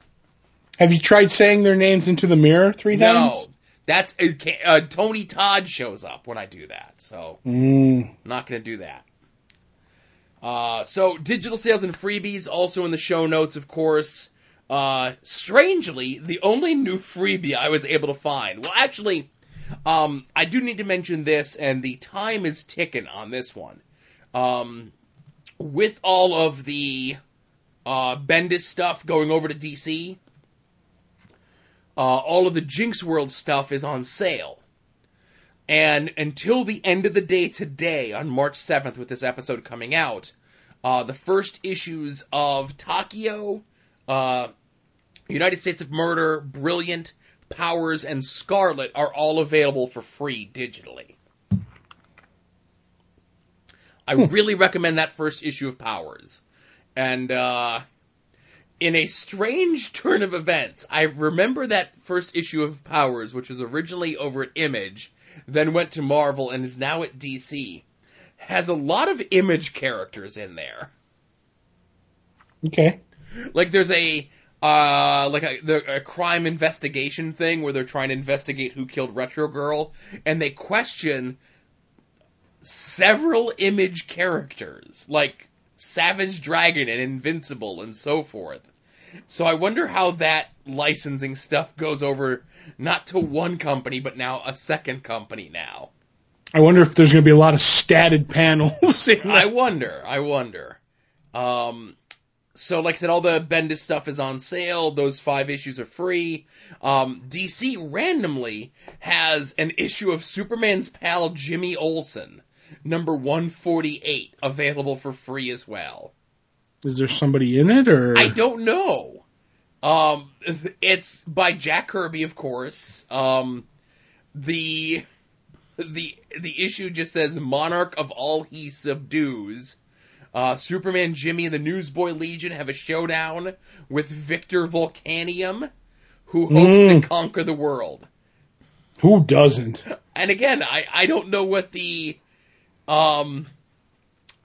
Have you tried saying their names into the mirror three No. times? That's it uh, Tony Todd shows up when I do that, so Mm. I'm not going to do that. Uh, so digital sales and freebies also in the show notes, of course. Uh, strangely, the only new freebie I was able to find. Well, actually, um, I do need to mention this, and the time is ticking on this one. Um, with all of the uh, Bendis stuff going over to DC, uh, all of the Jinxworld stuff is on sale. And until the end of the day today, on March 7th, with this episode coming out, uh, the first issues of Takio, uh, United States of Murder, Brilliant, Powers, and Scarlet are all available for free digitally. I really recommend that first issue of Powers. And, uh, in a strange turn of events, I remember that first issue of Powers, which was originally over at Image, then went to Marvel and is now at DC, has a lot of Image characters in there. Okay. Like there's a uh like a, the, a crime investigation thing where they're trying to investigate who killed Retro Girl, and they question several Image characters like Savage Dragon and Invincible and so forth. So I wonder how that licensing stuff goes over not to one company but now a second company now. I wonder if there's going to be a lot of statted panels. I wonder. I wonder. Um, so, like I said, all the Bendis stuff is on sale. Those five issues are free. Um, DC randomly has an issue of Superman's pal Jimmy Olsen, number 148, available for free as well. Is there somebody in it, or I don't know. Um, it's by Jack Kirby, of course. Um, the the the issue just says monarch of all he subdues. Uh, Superman, Jimmy, and the Newsboy Legion have a showdown with Victor Volcanium, who hopes Mm. to conquer the world. who doesn't? And again, I, I don't know what the um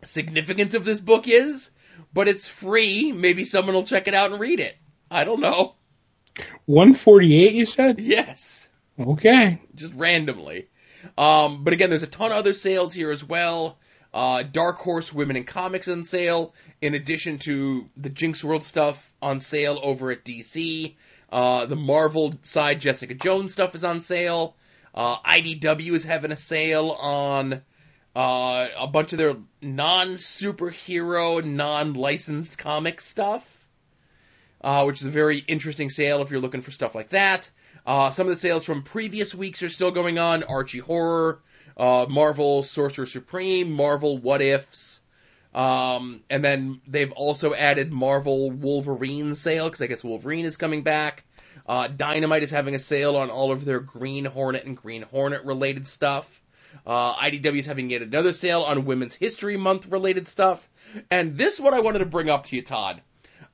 significance of this book is, but it's free. Maybe someone will check it out and read it. I don't know. 148, you said? Yes, Okay. just randomly. Um, but again, there's a ton of other sales here as well. Uh, Dark Horse Women in Comics on sale, in addition to the Jinxworld stuff on sale over at DC. Uh, the Marvel side Jessica Jones stuff is on sale. Uh, IDW is having a sale on uh, a bunch of their non-superhero, non-licensed comic stuff, uh, which is a very interesting sale if you're looking for stuff like that. Uh, some of the sales from previous weeks are still going on. Archie Horror, uh, Marvel Sorcerer Supreme, Marvel What Ifs, um, and then they've also added Marvel Wolverine sale because I guess Wolverine is coming back. Uh, Dynamite is having a sale on all of their Green Hornet and Green Hornet related stuff. Uh, IDW is having yet another sale on Women's History Month related stuff. And this one I wanted to bring up to you, Todd.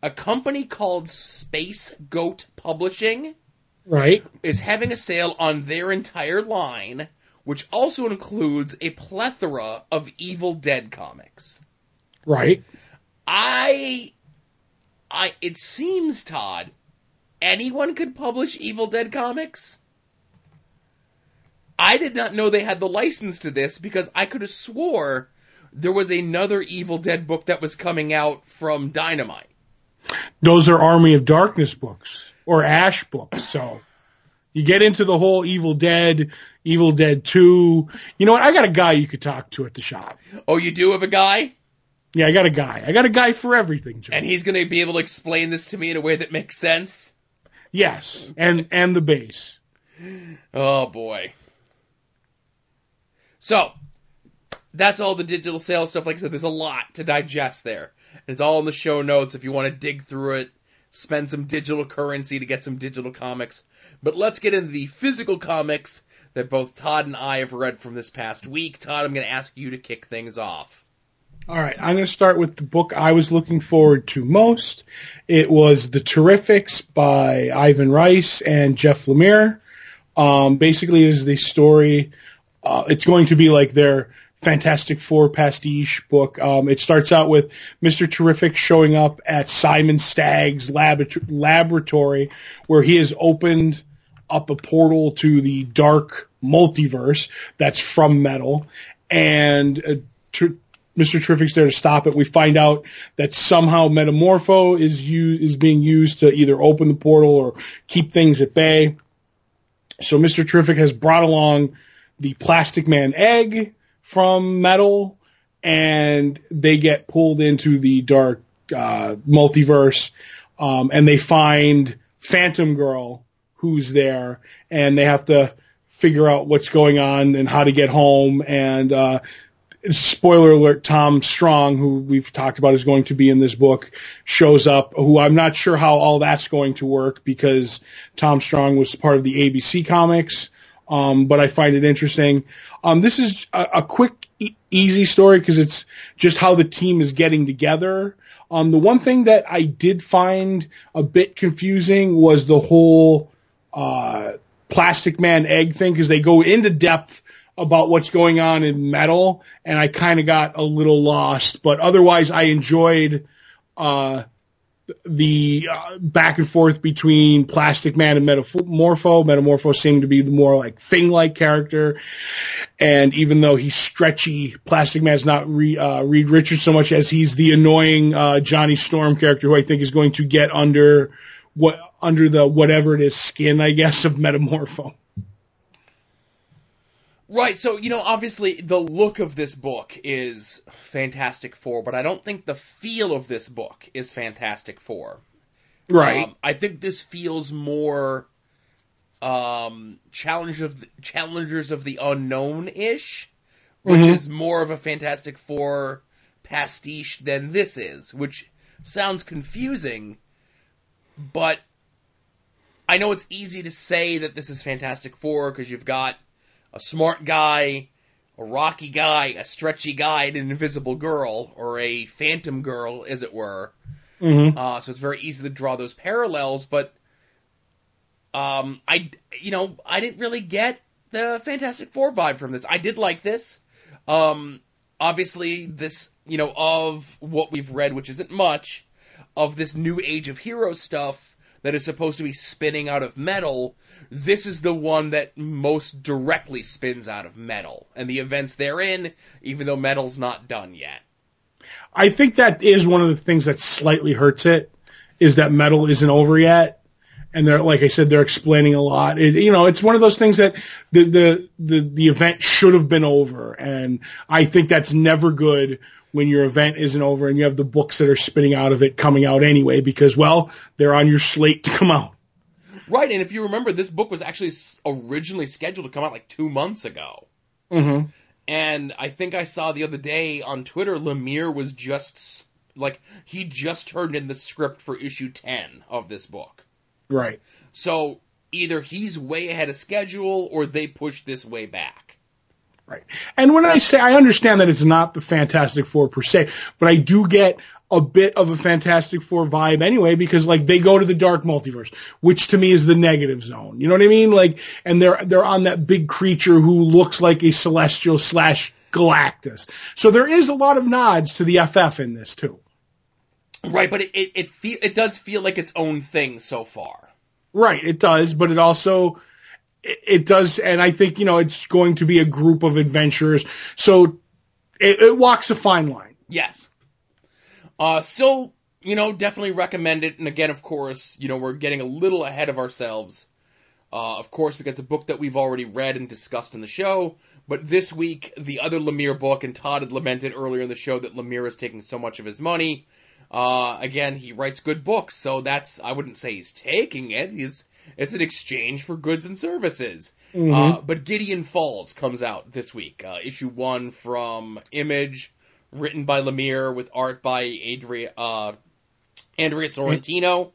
A company called Space Goat Publishing Right. is having a sale on their entire line, which also includes a plethora of Evil Dead comics. Right. I, I, it seems, Todd, anyone could publish Evil Dead comics. I did not know they had the license to this because I could have swore there was another Evil Dead book that was coming out from Dynamite. Those are Army of Darkness books or Ash books. So you get into the whole Evil Dead, Evil Dead 2. You know what? I got a guy you could talk to at the shop. Oh, you do have a guy? Yeah, I got a guy. I got a guy for everything, Joe. And he's gonna be able to explain this to me in a way that makes sense? yes, and and the base. Oh boy. So, that's all the digital sales stuff. Like I said, there's a lot to digest there. And it's all in the show notes if you want to dig through it, spend some digital currency to get some digital comics. But let's get into the physical comics that both Todd and I have read from this past week. Todd, I'm going to ask you to kick things off. All right, I'm going to start with the book I was looking forward to most. It was The Terrifics by Ivan Reis and Jeff Lemire. Um, basically, is the story. Uh, it's going to be like their Fantastic Four pastiche book. Um, it starts out with Mr. Terrific showing up at Simon Stagg's lab- laboratory where he has opened up a portal to the dark multiverse that's from metal and uh, ter- Mr. Terrific's there to stop it. We find out that somehow Metamorpho is u- is being used to either open the portal or keep things at bay. So Mr. Terrific has brought along the Plastic Man egg from metal and they get pulled into the dark uh, multiverse um, and they find Phantom Girl who's there and they have to figure out what's going on and how to get home and uh, spoiler alert, Tom Strong, who we've talked about is going to be in this book, shows up, who I'm not sure how all that's going to work because Tom Strong was part of the ABC comics. Um, but I find it interesting. Um, this is a, a quick, e- easy story because it's just how the team is getting together. Um, the one thing that I did find a bit confusing was the whole, uh, Plastic Man egg thing because they go into depth about what's going on in metal and I kind of got a little lost, but otherwise I enjoyed, uh, the uh, back and forth between Plastic Man and Metamorpho. Metamorpho seemed to be the more like thing-like character, and even though he's stretchy, Plastic Man's not re, uh, Reed Richards so much as he's the annoying uh, Johnny Storm character who I think is going to get under what under the whatever it is skin, I guess, of Metamorpho. Right, so you know, obviously the look of this book is Fantastic Four, but I don't think the feel of this book is Fantastic Four. Right. Um, I think this feels more um, challenge of the, challengers of the unknown ish, which Mhm. is more of a Fantastic Four pastiche than this is, which sounds confusing, but I know it's easy to say that this is Fantastic Four because you've got a smart guy, a rocky guy, a stretchy guy, and an invisible girl, or a phantom girl, as it were. Mm-hmm. Uh, so it's very easy to draw those parallels, but um, I, you know, I didn't really get the Fantastic Four vibe from this. I did like this. Um, obviously, this, you know, of what we've read, which isn't much, of this new age of hero stuff that is supposed to be spinning out of metal, this is the one that most directly spins out of metal. And the events therein, even though metal's not done yet. I think that is one of the things that slightly hurts it, is that metal isn't over yet. And they're, like I said, they're explaining a lot. It, you know, it's one of those things that the, the, the, the event should have been over. And I think that's never good when your event isn't over and you have the books that are spinning out of it coming out anyway because, well, they're on your slate to come out. Right, and if you remember, this book was actually originally scheduled to come out like two months ago. Mm-hmm. And I think I saw the other day on Twitter, Lemire was just like he just turned in the script for issue ten of this book. Right. So either he's way ahead of schedule or they pushed this way back. Right. And when I say, I understand that it's not the Fantastic Four per se, but I do get a bit of a Fantastic Four vibe anyway, because like they go to the dark multiverse, which to me is the negative zone. You know what I mean? Like, and they're, they're on that big creature who looks like a celestial slash Galactus. So there is a lot of nods to the FF in this too. Right, but it it it, feel, it does feel like its own thing so far. Right. It does, but it also, it, does, and I think, you know, it's going to be a group of adventurers. So it, it walks a fine line. Yes. Uh, still, you know, definitely recommend it. And again, of course, you know, we're getting a little ahead of ourselves. Uh, of course, because it's a book that we've already read and discussed in the show. But this week, the other Lemire book, and Todd had lamented earlier in the show that Lemire is taking so much of his money. Uh, again, he writes good books, so that's, I wouldn't say he's taking it. He's, it's an exchange for goods and services. Uh, but Gideon Falls comes out this week. Uh, issue one from Image, written by Lemire with art by Adria, uh, Andrea Sorrentino.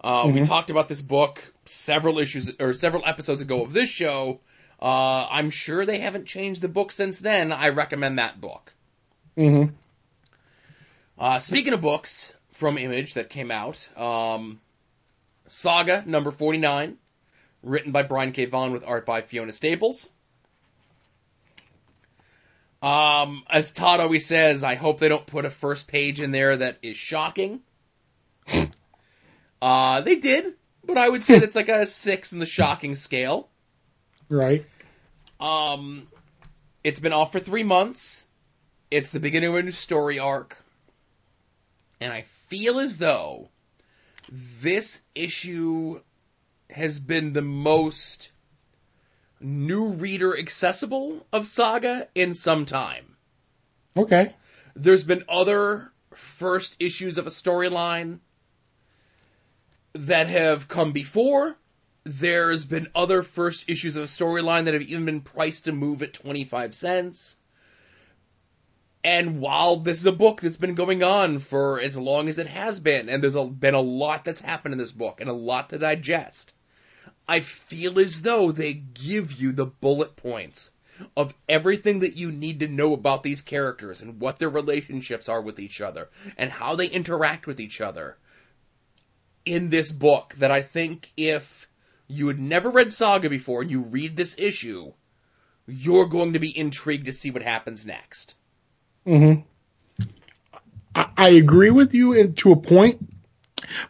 Uh, we talked about this book several issues or several episodes ago of this show. Uh, I'm sure they haven't changed the book since then. I recommend that book. Mm-hmm. Uh, speaking of books from Image that came out, um, Saga number 49, written by Brian K. Vaughan with art by Fiona Staples. Um, as Todd always says, I hope they don't put a first page in there that is shocking. uh, they did, but I would say that's like a six in the shocking scale. Right. Um, it's been off for three months. It's the beginning of a new story arc. And I feel as though this issue has been the most new reader accessible of Saga in some time. Okay. There's been other first issues of a storyline that have come before. There's been other first issues of a storyline that have even been priced to move at 25 cents. And while this is a book that's been going on for as long as it has been, and there's a, been a lot that's happened in this book and a lot to digest, I feel as though they give you the bullet points of everything that you need to know about these characters and what their relationships are with each other and how they interact with each other in this book that I think if you had never read Saga before and you read this issue, you're going to be intrigued to see what happens next. Mm-hmm. I, I agree with you in, to a point,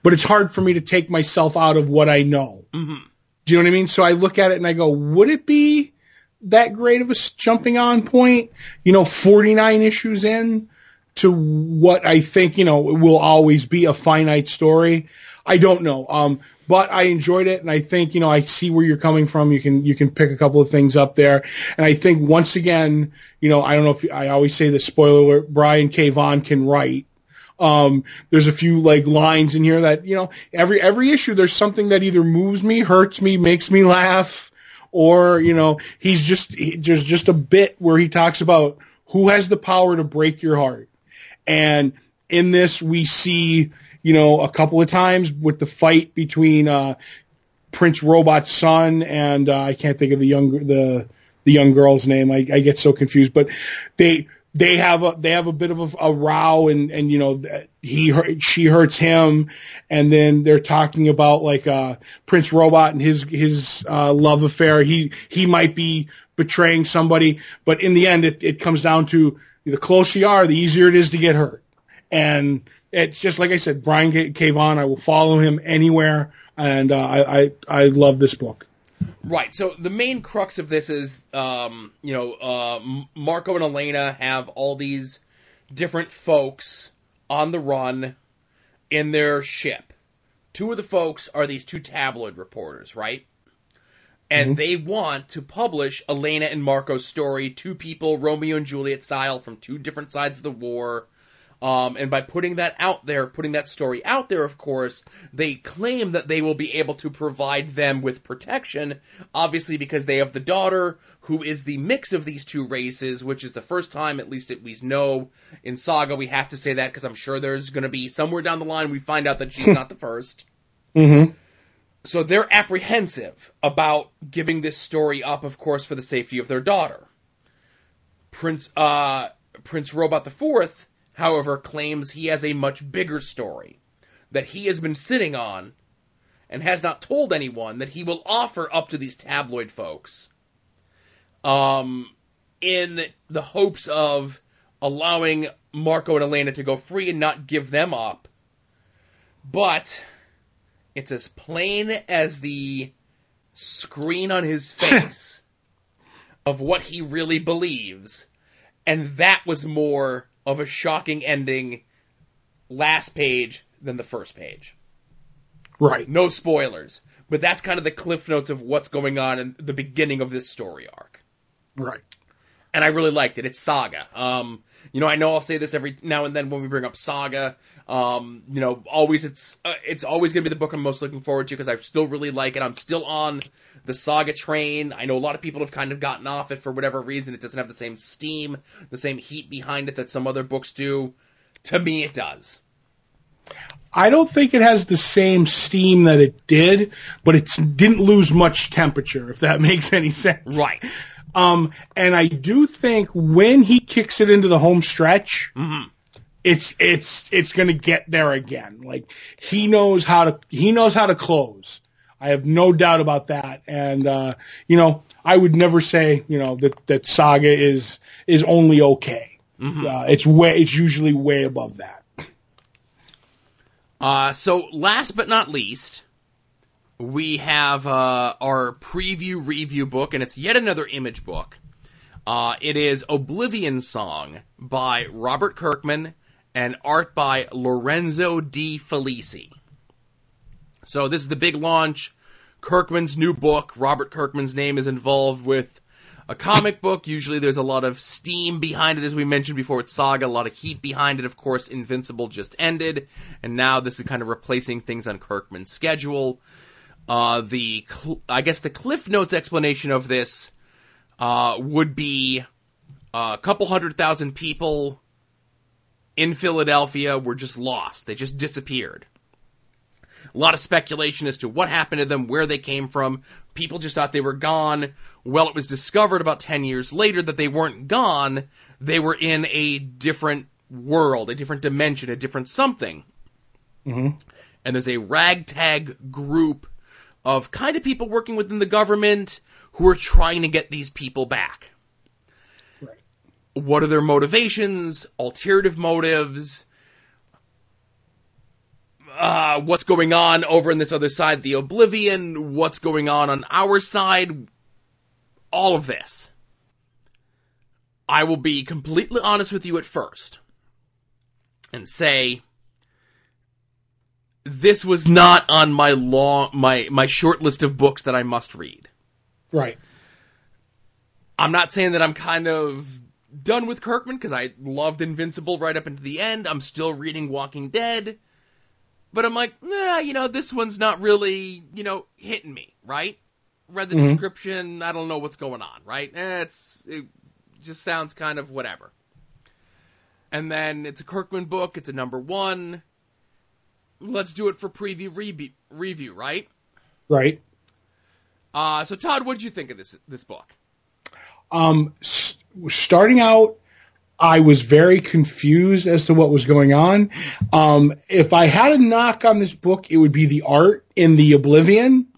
but it's hard for me to take myself out of what I know. Mm-hmm. Do you know what I mean? So I look at it and I go, would it be that great of a jumping on point? You know, 49 issues in to what I think, you know, will always be a finite story. I don't know. Um, but I enjoyed it and I think, you know, I see where you're coming from. You can, you can pick a couple of things up there. And I think once again, you know, I don't know if I always say the spoiler alert, Brian K. Vaughan can write. Um, there's a few like lines in here that, you know, every, every issue there's something that either moves me, hurts me, makes me laugh, or, you know, he's just, he, there's just a bit where he talks about who has the power to break your heart. And in this we see, you know, a couple of times with the fight between, uh, Prince Robot's son and, uh, I can't think of the young, the, the young girl's name. I, I get so confused, but they, they have a they have a bit of a, a row and and you know he she hurts him. And then they're talking about like uh Prince Robot and his his uh love affair. He he might be betraying somebody but in the end it it comes down to the closer you are the easier it is to get hurt. And it's just like I said Brian. Vaughan I will follow him anywhere and uh, I I I love this book Right. So the main crux of this is, um, you know, uh, Marco and Alana have all these different folks on the run in their ship. Two of the folks are these two tabloid reporters, right? And mm-hmm. they want to publish Alana and Marco's story, two people, Romeo and Juliet style, from two different sides of the war, um, and by putting that out there, putting that story out there, of course, they claim that they will be able to provide them with protection, obviously because they have the daughter who is the mix of these two races, which is the first time, at least that we know in Saga, we have to say that because I'm sure there's going to be somewhere down the line we find out that she's not the 1st mm-hmm. So they're apprehensive about giving this story up, of course, for the safety of their daughter. Prince, uh, Prince Robot the Fourth however, claims he has a much bigger story that he has been sitting on and has not told anyone that he will offer up to these tabloid folks um, in the hopes of allowing Marco and Alana to go free and not give them up. But it's as plain as the screen on his face of what he really believes. And that was more of a shocking ending last page than the first page. Right. No spoilers. But that's kind of the cliff notes of what's going on in the beginning of this story arc. Right. And I really liked it. It's Saga. Um, you know, I know I'll say this every now and then when we bring up Saga. Um, you know, always it's uh, it's always going to be the book I'm most looking forward to because I still really like it. I'm still on the Saga train. I know a lot of people have kind of gotten off it for whatever reason. It doesn't have the same steam, the same heat behind it that some other books do. To me, it does. I don't think it has the same steam that it did, but it didn't lose much temperature, if that makes any sense. Right. Um, and I do think when he kicks it into the home stretch, mm-hmm. it's it's it's going to get there again. Like he knows how to he knows how to close. I have no doubt about that. And uh, you know, I would never say you know that that Saga is is only okay. Mm-hmm. Uh, it's way it's usually way above that. Uh, so last but not least, we have uh, our preview review book, and it's yet another image book. Uh, it is Oblivion Song by Robert Kirkman and art by Lorenzo De Felici. So this is the big launch. Kirkman's new book. Robert Kirkman's name is involved with a comic book. Usually there's a lot of steam behind it, as we mentioned before with Saga, a lot of heat behind it. Of course, Invincible just ended, and now this is kind of replacing things on Kirkman's schedule. Uh, the, cl- I guess the Cliff Notes explanation of this, uh, would be a couple hundred thousand people in Philadelphia were just lost. They just disappeared. A lot of speculation as to what happened to them, where they came from. People just thought they were gone. Well, it was discovered about 10 years later that they weren't gone. They were in a different world, a different dimension, a different something. Mm-hmm. And there's a ragtag group of kind of people working within the government who are trying to get these people back. Right. What are their motivations? Alternative motives? Uh, what's going on over in this other side, the Oblivion, what's going on on our side, all of this. I will be completely honest with you at first and say this was not on my long my my short list of books that I must read. Right. I'm not saying that I'm kind of done with Kirkman because I loved Invincible right up into the end. I'm still reading Walking Dead. But I'm like, nah, you know, this one's not really, you know, hitting me, right? Read the Mhm. description, I don't know what's going on, right? Eh, it's, it just sounds kind of whatever. And then it's a Kirkman book, it's a number one. Let's do it for preview re- review, right? Right. Uh, so Todd, what did you think of this, this book? Um, s- starting out, I was very confused as to what was going on. Um, if I had a knock on this book, it would be the art in the Oblivion.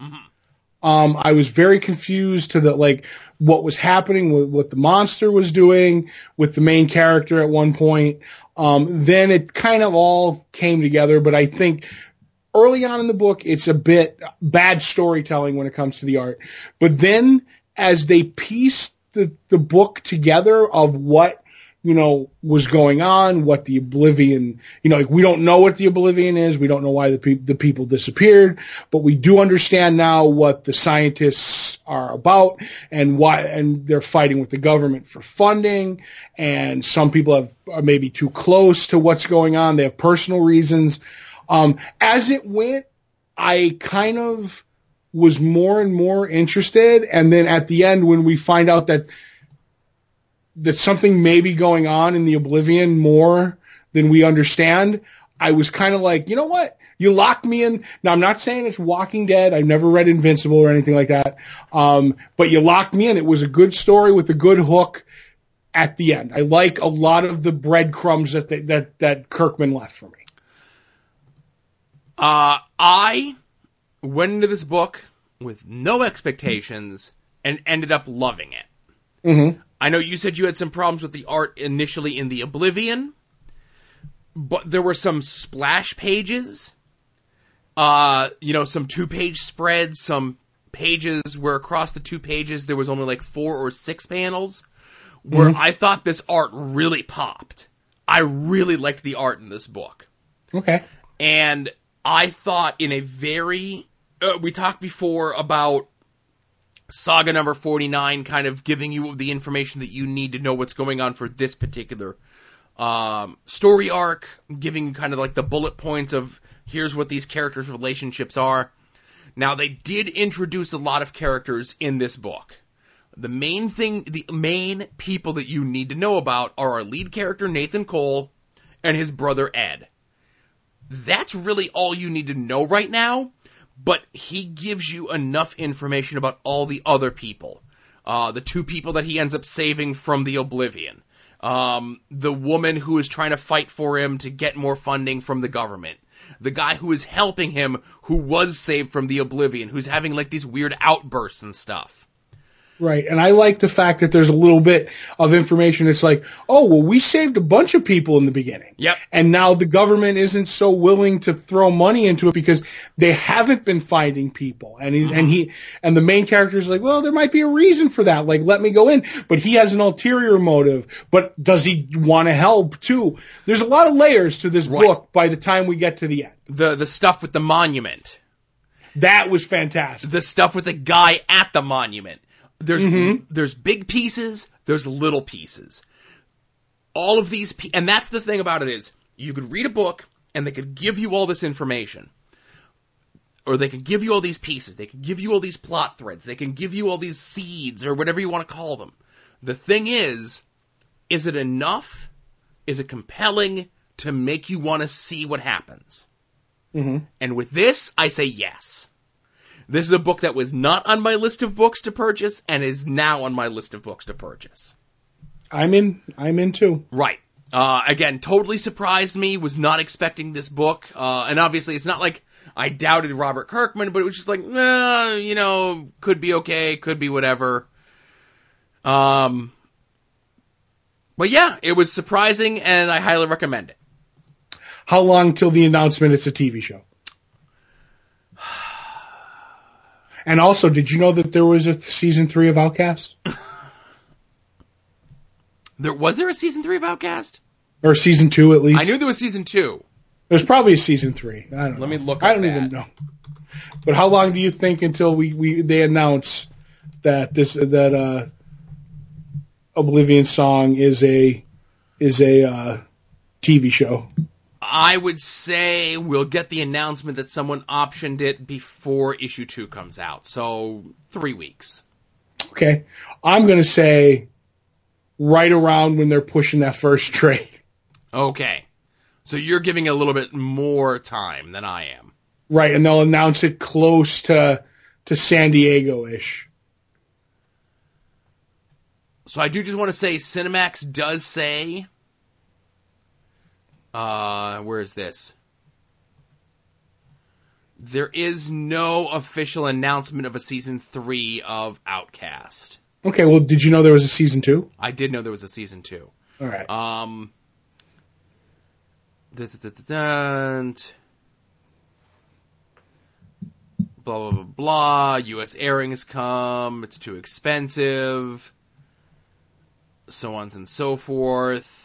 Um, I was very confused to the like what was happening with what the monster was doing with the main character at one point. Um, then it kind of all came together, but I think early on in the book, it's a bit bad storytelling when it comes to the art. But then as they pieced the, the book together of what you know, was going on, what the Oblivion, you know, like we don't know what the Oblivion is, we don't know why the, pe- the people disappeared, but we do understand now what the scientists are about and why, and they're fighting with the government for funding, and some people have, are maybe too close to what's going on, they have personal reasons. Um, as it went, I kind of was more and more interested, and then at the end when we find out that that something may be going on in the Oblivion more than we understand, I was kind of like, you know what? You locked me in. Now I'm not saying it's Walking Dead. I've never read Invincible or anything like that. Um, but you locked me in. It was a good story with a good hook at the end. I like a lot of the breadcrumbs that they, that that Kirkman left for me. Uh, I went into this book with no expectations and ended up loving it. Mm-hmm. I know you said you had some problems with the art initially in the Oblivion, but there were some splash pages, uh, you know, some two page spreads, some pages where across the two pages there was only like four or six panels where Mhm. I thought this art really popped. I really liked the art in this book. Okay. And I thought in a very, uh, we talked before about saga number 49 kind of giving you the information that you need to know what's going on for this particular um, story arc, giving kind of like the bullet points of here's what these characters' relationships are. Now, they did introduce a lot of characters in this book. The main thing, the main people that you need to know about are our lead character, Nathan Cole, and his brother, Ed. That's really all you need to know right now, but he gives you enough information about all the other people. Uh, the two people that he ends up saving from the Oblivion. Um, the woman who is trying to fight for him to get more funding from the government. The guy who is helping him, who was saved from the oblivion, who's having like these weird outbursts and stuff. Right. And I like the fact that there's a little bit of information. It's like, oh, well, we saved a bunch of people in the beginning. Yep. And now the government isn't so willing to throw money into it because they haven't been finding people. And he, and he, and the main character is like, well, there might be a reason for that. Like, let me go in. But he has an ulterior motive. But does he want to help too? There's a lot of layers to this Right. book by the time we get to the end. The the stuff with the monument. That was fantastic. the stuff with the guy at the monument. There's there's big pieces, there's little pieces. All of these, and that's the thing about it is, you could read a book and they could give you all this information, or they could give you all these pieces, they could give you all these plot threads, they can give you all these seeds or whatever you want to call them. The thing is, is it enough? Is it compelling to make you want to see what happens? Mhm. And with this, I say yes. This is a book that was not on my list of books to purchase and is now on my list of books to purchase. I'm in, I'm in too. Right. Uh, again, totally surprised me, was not expecting this book. Uh, and obviously it's not like I doubted Robert Kirkman, but it was just like, eh, you know, could be okay, could be whatever. Um, but yeah, it was surprising and I highly recommend it. How long till the announcement it's a TV show? And also, did you know that there was a season three of Outcast? There, was there a season three of Outcast? Or season two at least? I knew there was season two. There's probably a season three. I don't know. Let me look I don't that. even know. But how long do you think until we, we they announce that this that uh Oblivion song is a is a uh TV show? I would say we'll get the announcement that someone optioned it before issue two comes out. So three weeks. Okay. I'm gonna say right around when they're pushing that first trade. Okay. So you're giving it a little bit more time than I am. Right, and they'll announce it close to to San Diego ish. So I do just want to say Cinemax does say uh where is this? There is no official announcement of a season 3 of Outcast. Okay, well, did you know there was a season two? I did know there was a season 2. All right. Um. da- da- da- Blah blah blah blah. U.S. airings come. It's too expensive. So on and so forth.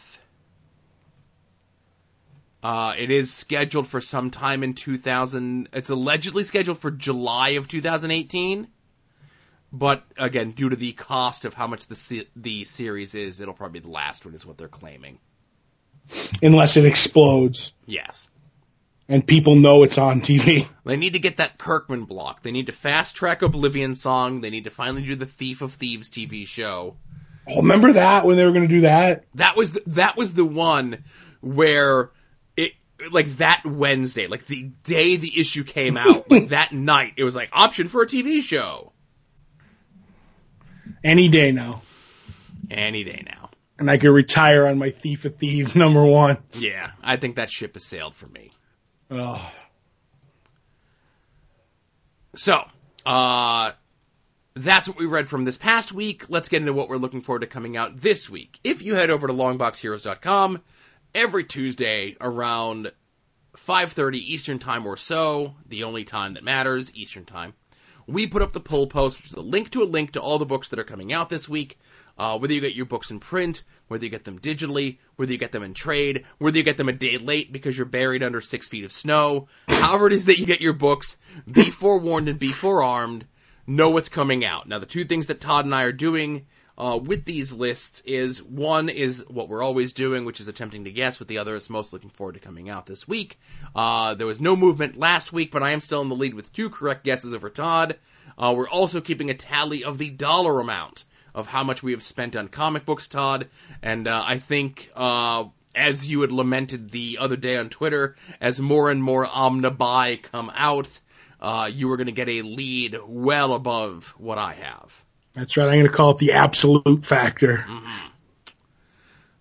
Uh, it is scheduled for some time in 2000. It's allegedly scheduled for July of 2018. But again, due to the cost of how much the the series is, it'll probably be the last one, is what they're claiming. Unless it explodes Yes. and people know it's on TV. They need to get that Kirkman block. They need to fast track Oblivion song. They need to finally do the Thief of Thieves TV show. Oh, remember that when they were going to do that? That was the, that was the one where like that Wednesday, like the day the issue came out, like that night, it was like option for a TV show. Any day now. Any day now. And I could retire on my Thief of Thieves number one. Yeah, I think that ship has sailed for me. Oh. So, uh, that's what we read from this past week. Let's get into what we're looking forward to coming out this week. If you head over to longboxheroes.com every Tuesday around 5:30 Eastern Time or so, the only time that matters, Eastern Time. We put up the poll post, which is a link to a link to all the books that are coming out this week. Uh, whether you get your books in print, whether you get them digitally, whether you get them in trade, whether you get them a day late because you're buried under six feet of snow, however it is that you get your books, be forewarned and be forearmed. Know what's coming out. Now, the two things that Todd and I are doing uh, with these lists is one is what we're always doing, which is attempting to guess, with the other is most looking forward to coming out this week. Uh, there was no movement last week, but I am still in the lead with two correct guesses over Todd. Uh, we're also keeping a tally of the dollar amount of how much we have spent on comic books, Todd. And uh, I think, uh, as you had lamented the other day on Twitter, as more and more Omnibuy come out, uh, you are going to get a lead well above what I have. That's right. I'm going to call it the absolute factor.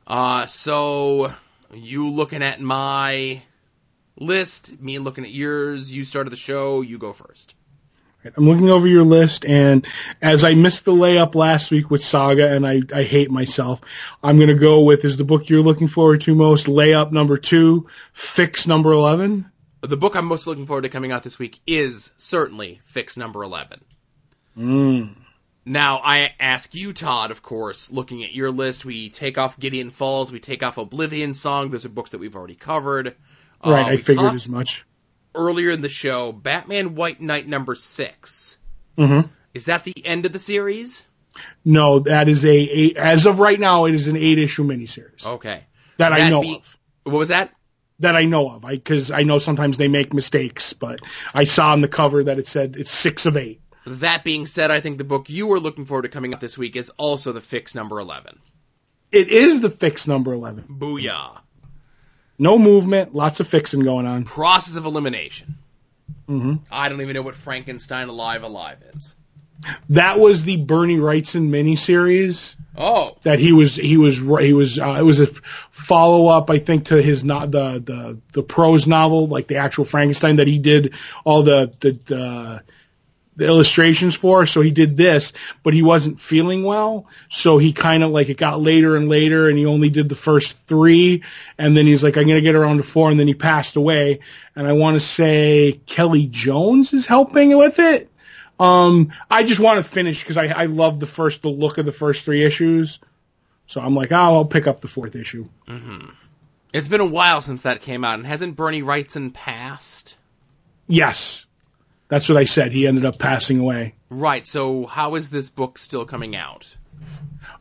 Uh, so you looking at my list, me looking at yours. You started the show. You go first. I'm looking over your list, and as I missed the layup last week with Saga, and I, I hate myself, I'm going to go with is the book you're looking forward to most layup number two, fix number 11. The book I'm most looking forward to coming out this week is certainly Fix Number 11. Mm. Now, I ask you, Todd, of course, looking at your list, we take off Gideon Falls, we take off Oblivion Song. Those are books that we've already covered. Right, Uh, I figured as much. Earlier in the show, Batman White Knight number six. mm-hmm. Is that the end of the series? No, that is a, a as of right now, it is an eight issue miniseries Okay. that I know be- of. What was that? That I know of, because I, know sometimes they make mistakes, but I saw on the cover that it said it's six of eight. That being said, I think the book you were looking forward to coming out this week is also the Fix number 11. It is the fix number eleven. Booyah. No movement, lots of fixing going on. Process of elimination. hmm I don't even know what Frankenstein Alive Alive is. That was the Bernie Wrightson miniseries Oh, that he was he was he was uh, it was a follow up I think to his not the the the prose novel like the actual Frankenstein that he did all the the the, the illustrations for so he did this but he wasn't feeling well so he kind of like it got later and later and he only did the first 3 and then he's like I'm going to get around to 4 and then he passed away and I want to say Kelley Jones is helping with it um, I just want to finish because I, I love the first, the look of the first three issues. So I'm like, oh, I'll pick up the fourth issue. it's been a while since that came out, and hasn't Bernie Wrightson passed? Yes. That's what I said. He ended up passing away. Right, so how is this book still coming out?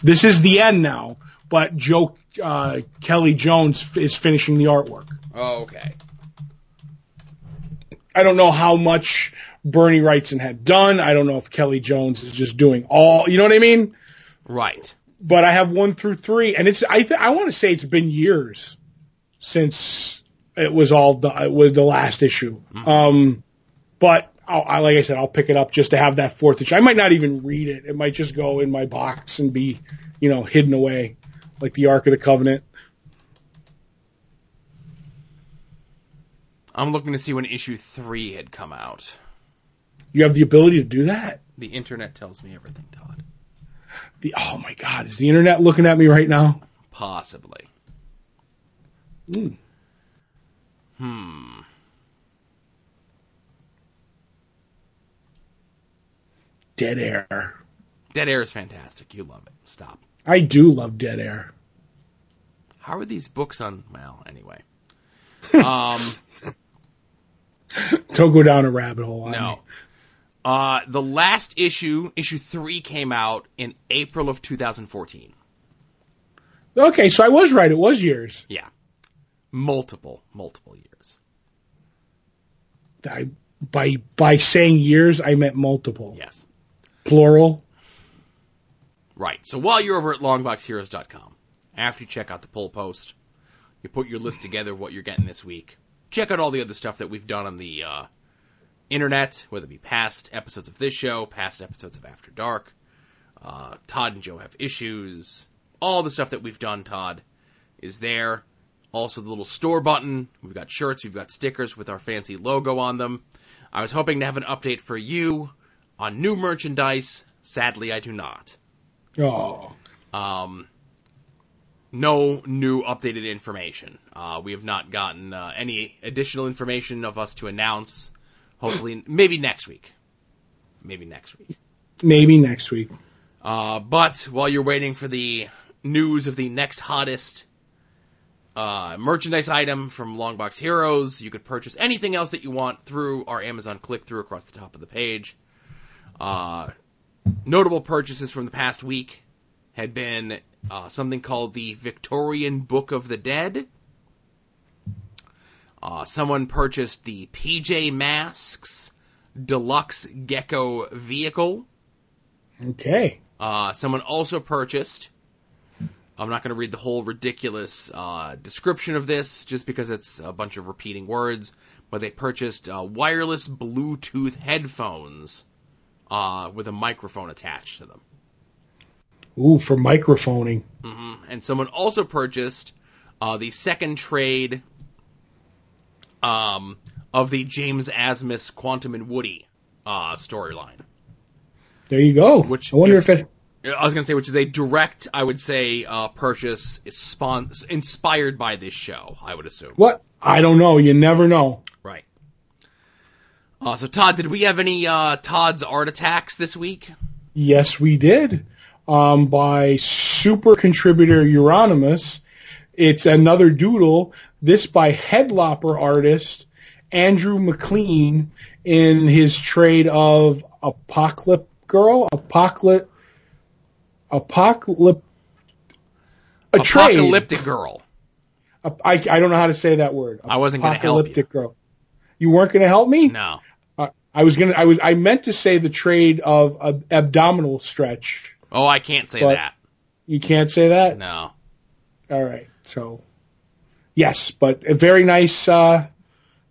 This is the end now, but Joe, uh, Kelley Jones f- is finishing the artwork. Oh, okay. I don't know how much Bernie Wrightson had done. I don't know if Kelley Jones is just doing all, you know what I mean? Right. but I have one through three, and it's I th- I want to say it's been years since it was all with the last issue. Um, but I'll, I like I said, I'll pick it up just to have that fourth issue. I might not even read it; it might just go in my box and be, you know, hidden away, like the Ark of the Covenant. I'm looking to see when issue three had come out. You have the ability to do that. The internet tells me everything, Todd. The oh my God, is the internet looking at me right now? Possibly. Hmm. Hmm. Dead air. Dead Air is fantastic. You love it. Stop. I do love Dead Air. How are these books on? Well, anyway. Um, Don't go down a rabbit hole. No. Uh, the last issue, issue three, came out in April of 2014. Okay, so I was right. It was years. Yeah. Multiple, multiple years. I, by by saying years, I meant multiple, Yes. Plural. Right. So while you're over at longboxheroes.com, after you check out the poll post, you put your list together of what you're getting this week. Check out all the other stuff that we've done on the uh, internet, whether it be past episodes of this show, past episodes of After Dark. Uh, Todd and Joe have issues. All the stuff that we've done, Todd, is there. Also, the little store button. We've got shirts, we've got stickers with our fancy logo on them. I was hoping to have an update for you on new merchandise. Sadly, I do not. Oh, Um, no new updated information. Uh, we have not gotten uh, any additional information of us to announce. Hopefully, maybe next week. Maybe next week. maybe next week. Uh, but while you're waiting for the news of the next hottest uh, merchandise item from Longbox Heroes, you could purchase anything else that you want through our Amazon click through across the top of the page. Uh, notable purchases from the past week had been uh, something called the Victorian Book of the Dead. Uh, someone purchased the PJ Masks Deluxe Gecko Vehicle. Okay. Uh, someone also purchased. I'm not going to read the whole ridiculous uh, description of this just because it's a bunch of repeating words, but they purchased uh, wireless Bluetooth headphones uh, with a microphone attached to them. Ooh, for microphoning. hmm And someone also purchased uh, the second trade um, of the James Asmus Quantum and Woody uh, storyline. There you go. Which- I wonder if it. I was going to say, which is a direct, I would say, uh, purchase spon- inspired by this show. I would assume. What? I don't know. You never know. Right. Uh, so Todd, did we have any uh, Todd's art attacks this week? Yes, we did. Um, by super contributor Euronymous. It's another doodle. This by headlopper artist Andrew MacLean in his trade of Apocalypse Girl, Apocalypse, Apocalypse, a trade. Apocalyptic Girl. I, I don't know how to say that word. I wasn't gonna help you. Apocalyptic Girl. You weren't going to help me? No. I was gonna. I was. I meant to say the trade of uh, abdominal stretch. Oh, I can't say that. You can't say that. No. All right. So, yes, but a very nice, uh,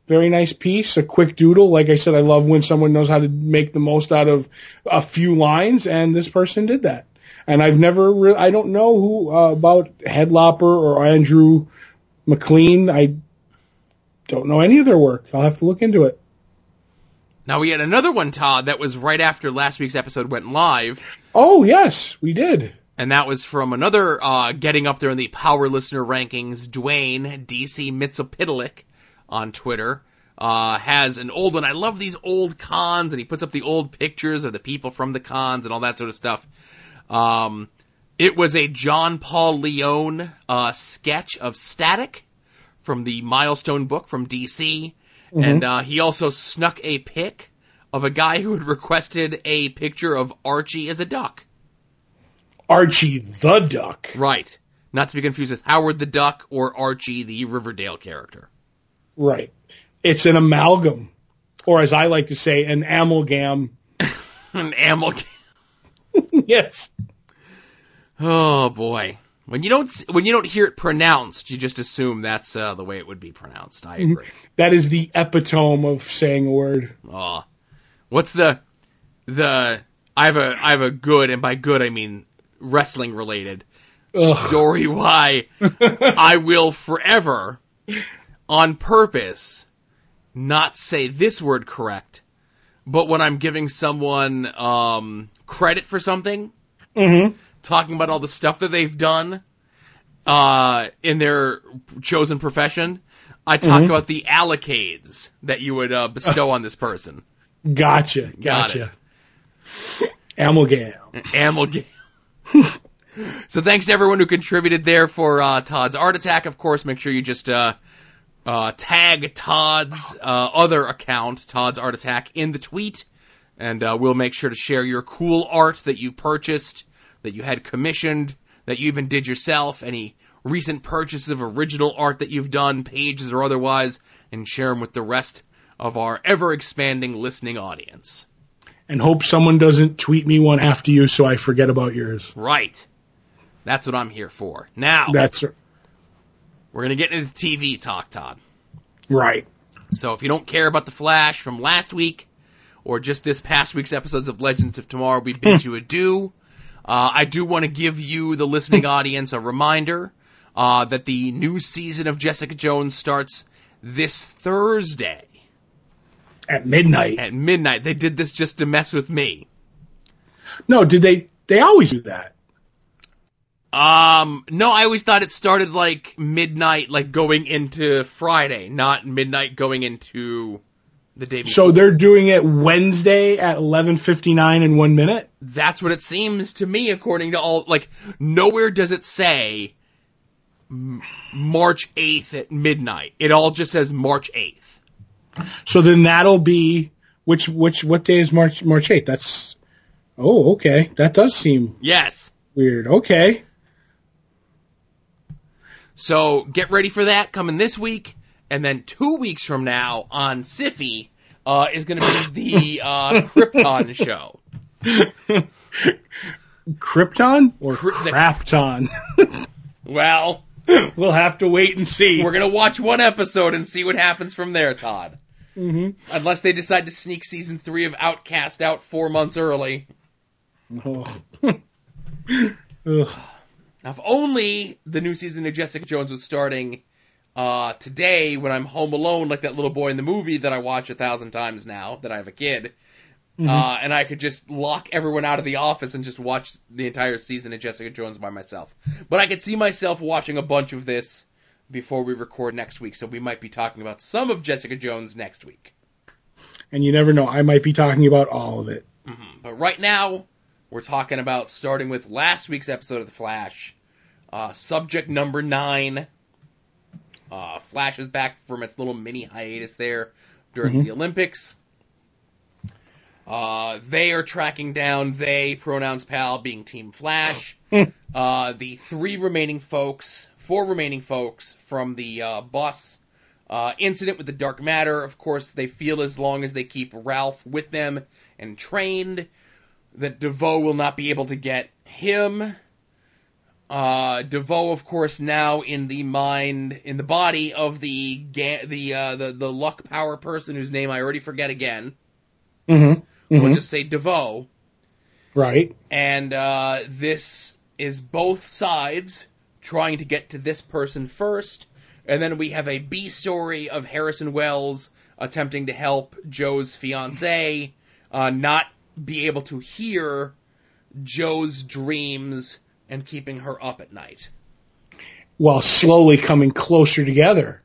very nice piece. A quick doodle. Like I said, I love when someone knows how to make the most out of a few lines, and this person did that. And I've never. Re- I don't know who uh, about Headlopper or Andrew MacLean. I don't know any of their work. I'll have to look into it. Now we had another one, Todd, that was right after last week's episode went live, Oh yes, we did. and that was from another uh, getting up there in the power listener rankings, Dwayne DC Mitsopidalik on Twitter. Uh, has an old one. I love these old cons, and he puts up the old pictures of the people from the cons and all that sort of stuff. Um, it was a John Paul Leon uh, sketch of Static from the Milestone book from DC, and uh, he also snuck a pic of a guy who had requested a picture of Archie as a duck. Archie the Duck. Right. Not to be confused with Howard the Duck or Archie the Riverdale character. Right. It's an amalgam, or as I like to say, an amalgam. An amalgam. yes. Oh boy. When you don't when you don't hear it pronounced, you just assume that's uh, the way it would be pronounced. I agree. That is the epitome of saying a word. Oh, what's the the? I have a I have a good, and by good I mean wrestling related Ugh. story. Why I will forever, on purpose, not say this word correct, but when I'm giving someone um, credit for something, Mm-hmm. Talking about all the stuff that they've done uh, in their chosen profession, I talk Mhm. about the allocades that you would uh, bestow on this person. Gotcha. Gotcha. Amalgam. Amalgam. so thanks to everyone who contributed there for uh, Todd's Art Attack. Of course, make sure you just uh, uh, tag Todd's uh, other account, Todd's Art Attack, in the tweet, and uh, we'll make sure to share your cool art that you purchased, that you had commissioned, that you even did yourself, any recent purchases of original art that you've done, pages or otherwise, and share them with the rest of our ever expanding listening audience. And hope someone doesn't tweet me one after you so I forget about yours. Right. That's what I'm here for. Now, That's we're going to get into the TV talk, Todd. right. So if you don't care about The Flash from last week, or just this past week's episodes of Legends of Tomorrow, we bid you adieu. Uh, I do want to give you, the listening audience, a reminder uh, that the new season of Jessica Jones starts this Thursday At midnight. at midnight. They did this just to mess with me. No, did they? They always do that. Um, no, I always thought it started like midnight, like going into Friday, not midnight going into the day before. So they're doing it Wednesday at 11:59 in one minute. That's what it seems to me, according to all. Like, nowhere does it say March 8th at midnight. It all just says March 8th. So then that'll be which which what day is March March 8th? That's oh okay. That does seem Yes. weird. Okay. So get ready for that coming this week, and then two weeks from now on Syfy uh, is going to be the uh, Krypton show. Krypton or Crapton? Well, we'll have to wait and see. we're going to watch one episode and see what happens from there, Todd. hmm Unless they decide to sneak season three of Outcast out four months early. Oh. If only the new season of Jessica Jones was starting uh, today when I'm home alone, like that little boy in the movie that I watch a thousand times now that I have a kid, uh, and I could just lock everyone out of the office and just watch the entire season of Jessica Jones by myself. But I could see myself watching a bunch of this before we record next week, so we might be talking about some of Jessica Jones next week. And you never know, I might be talking about all of it. Mhm. But right now, we're talking about starting with last week's episode of The Flash, uh, subject number nine. Uh, Flash is back from its little mini hiatus there during the Olympics. Uh, they are tracking down they pronouns pal being Team Flash. uh, the three remaining folks, four remaining folks from the uh, bus uh, incident with the dark matter. Of course, they feel as long as they keep Ralph with them and trained, that DeVoe will not be able to get him. Uh, DeVoe, of course, now in the mind, in the body of the ga- the uh, the the luck power person whose name I already forget again. Mm-hmm. We'll just say DeVoe. Right. And uh, this is both sides trying to get to this person first, and then we have a B story of Harrison Wells attempting to help Joe's fiance uh, not be able to hear Joe's dreams and keeping her up at night. While slowly coming closer together.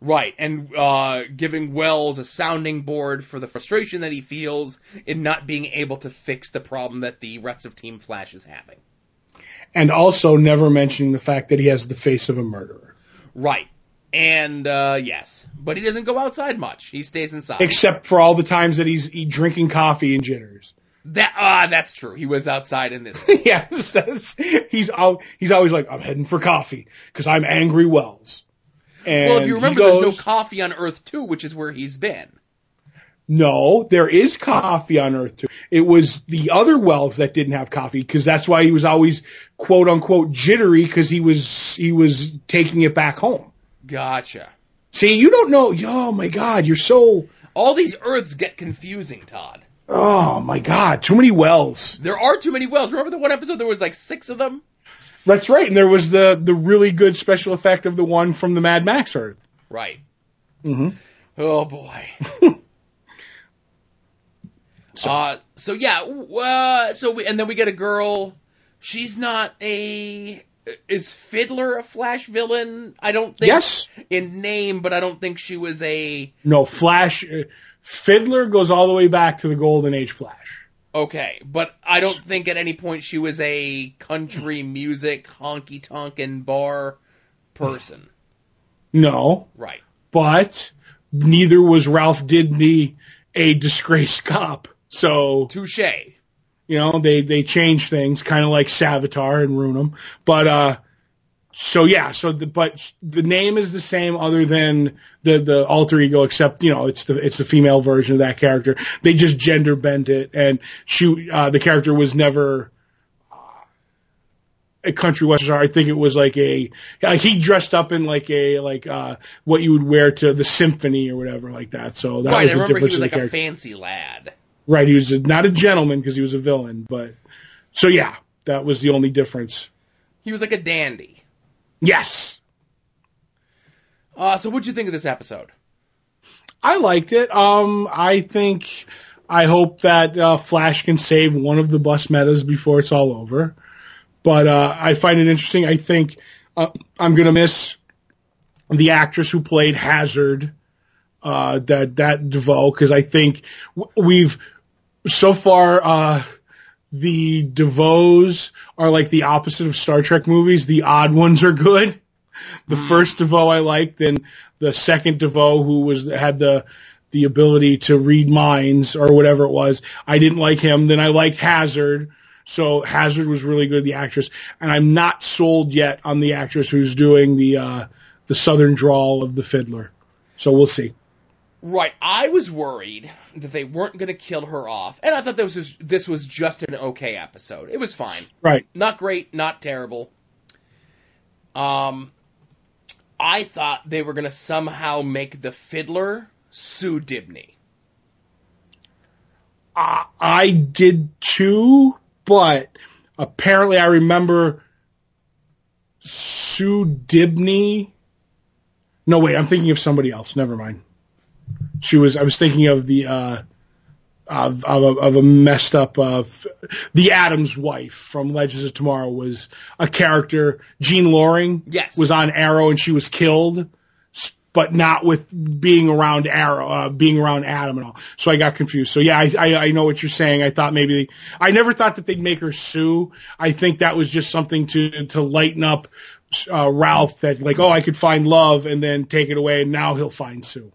Right, and uh, giving Wells a sounding board for the frustration that he feels in not being able to fix the problem that the rest of Team Flash is having. And also never mentioning the fact that he has the face of a murderer. Right. And uh yes, but he doesn't go outside much. He stays inside. Except for all the times that he's he drinking coffee and jitters. That ah, that's true. He was outside in this. yes, that's, he's al- he's always like, I'm heading for coffee because I'm angry Wells. And well, if you remember, there's no coffee on Earth too, which is where he's been. No, there is coffee on Earth too. It was the other Wells that didn't have coffee because that's why he was always quote unquote jittery because he was he was taking it back home. Gotcha. See, you don't know. Oh my God, you're so. All these Earths get confusing, Todd. Oh my God, too many Wells. There are too many wells. Remember the one episode there was like six of them? That's right. And there was the the really good special effect of the one from the Mad Max Earth. Right. Mm-hmm. Oh boy. So- Uh, so yeah, uh, so we, and then we get a girl. She's not a. Is Fiddler a Flash villain? I don't think. Yes. In name, but I don't think she was a. No, Flash. Fiddler goes all the way back to the Golden Age Flash. Okay, but I don't think at any point she was a country music honky tonk and bar person. No, Right. but neither was Ralph Dibny a disgraced cop. So Touche. you know they they change things, kind of like Savitar and Runum. But uh, so yeah, so the but the name is the same, other than the the alter ego, except you know it's the it's the female version of that character. They just gender bent it, and she uh, the character was never. uh, A country western star. I think it was like a like he dressed up in like a like uh what you would wear to the symphony or whatever like that. So that right, was I the remember he difference was like a fancy lad. Right, he was a, not a gentleman because he was a villain, but so yeah, that was the only difference. He was like a dandy. Yes, Uh, so what'd you think of this episode? I liked it. Um, I think I hope that uh, Flash can save one of the bus metas before it's all over. But uh, I find it interesting. I think uh, I'm gonna miss the actress who played Hazard, uh, that that DeVoe, because I think we've so far uh, the DeVoes are like the opposite of Star Trek movies. The odd ones are good. The first DeVoe I liked, then the second DeVoe who was had the the ability to read minds or whatever it was. I didn't like him. Then I liked Hazard. So Hazard was really good, the actress, and I'm not sold yet on the actress who's doing the uh, the southern drawl of the fiddler. So we'll see. Right, I was worried that they weren't going to kill her off, and I thought this was this was just an okay episode. It was fine, Right. not great, not terrible. Um, I thought they were going to somehow make the fiddler Sue Dibny. I, I did too, but apparently I remember Sue Dibny No, wait, I'm thinking of somebody else. Never mind. She was. I was thinking of the uh, of of a, of a messed up uh, the Adams wife from Legends of Tomorrow was a character. Jean Loring Yes. was on Arrow and she was killed, s- but not with being around Arrow, uh, being around Adam and all. So I got confused. So yeah, I, I I know what you're saying. I thought maybe I never thought that they'd make her sue. I think that was just something to to lighten up uh, Ralph that like oh I could find love and then take it away and now he'll find Sue.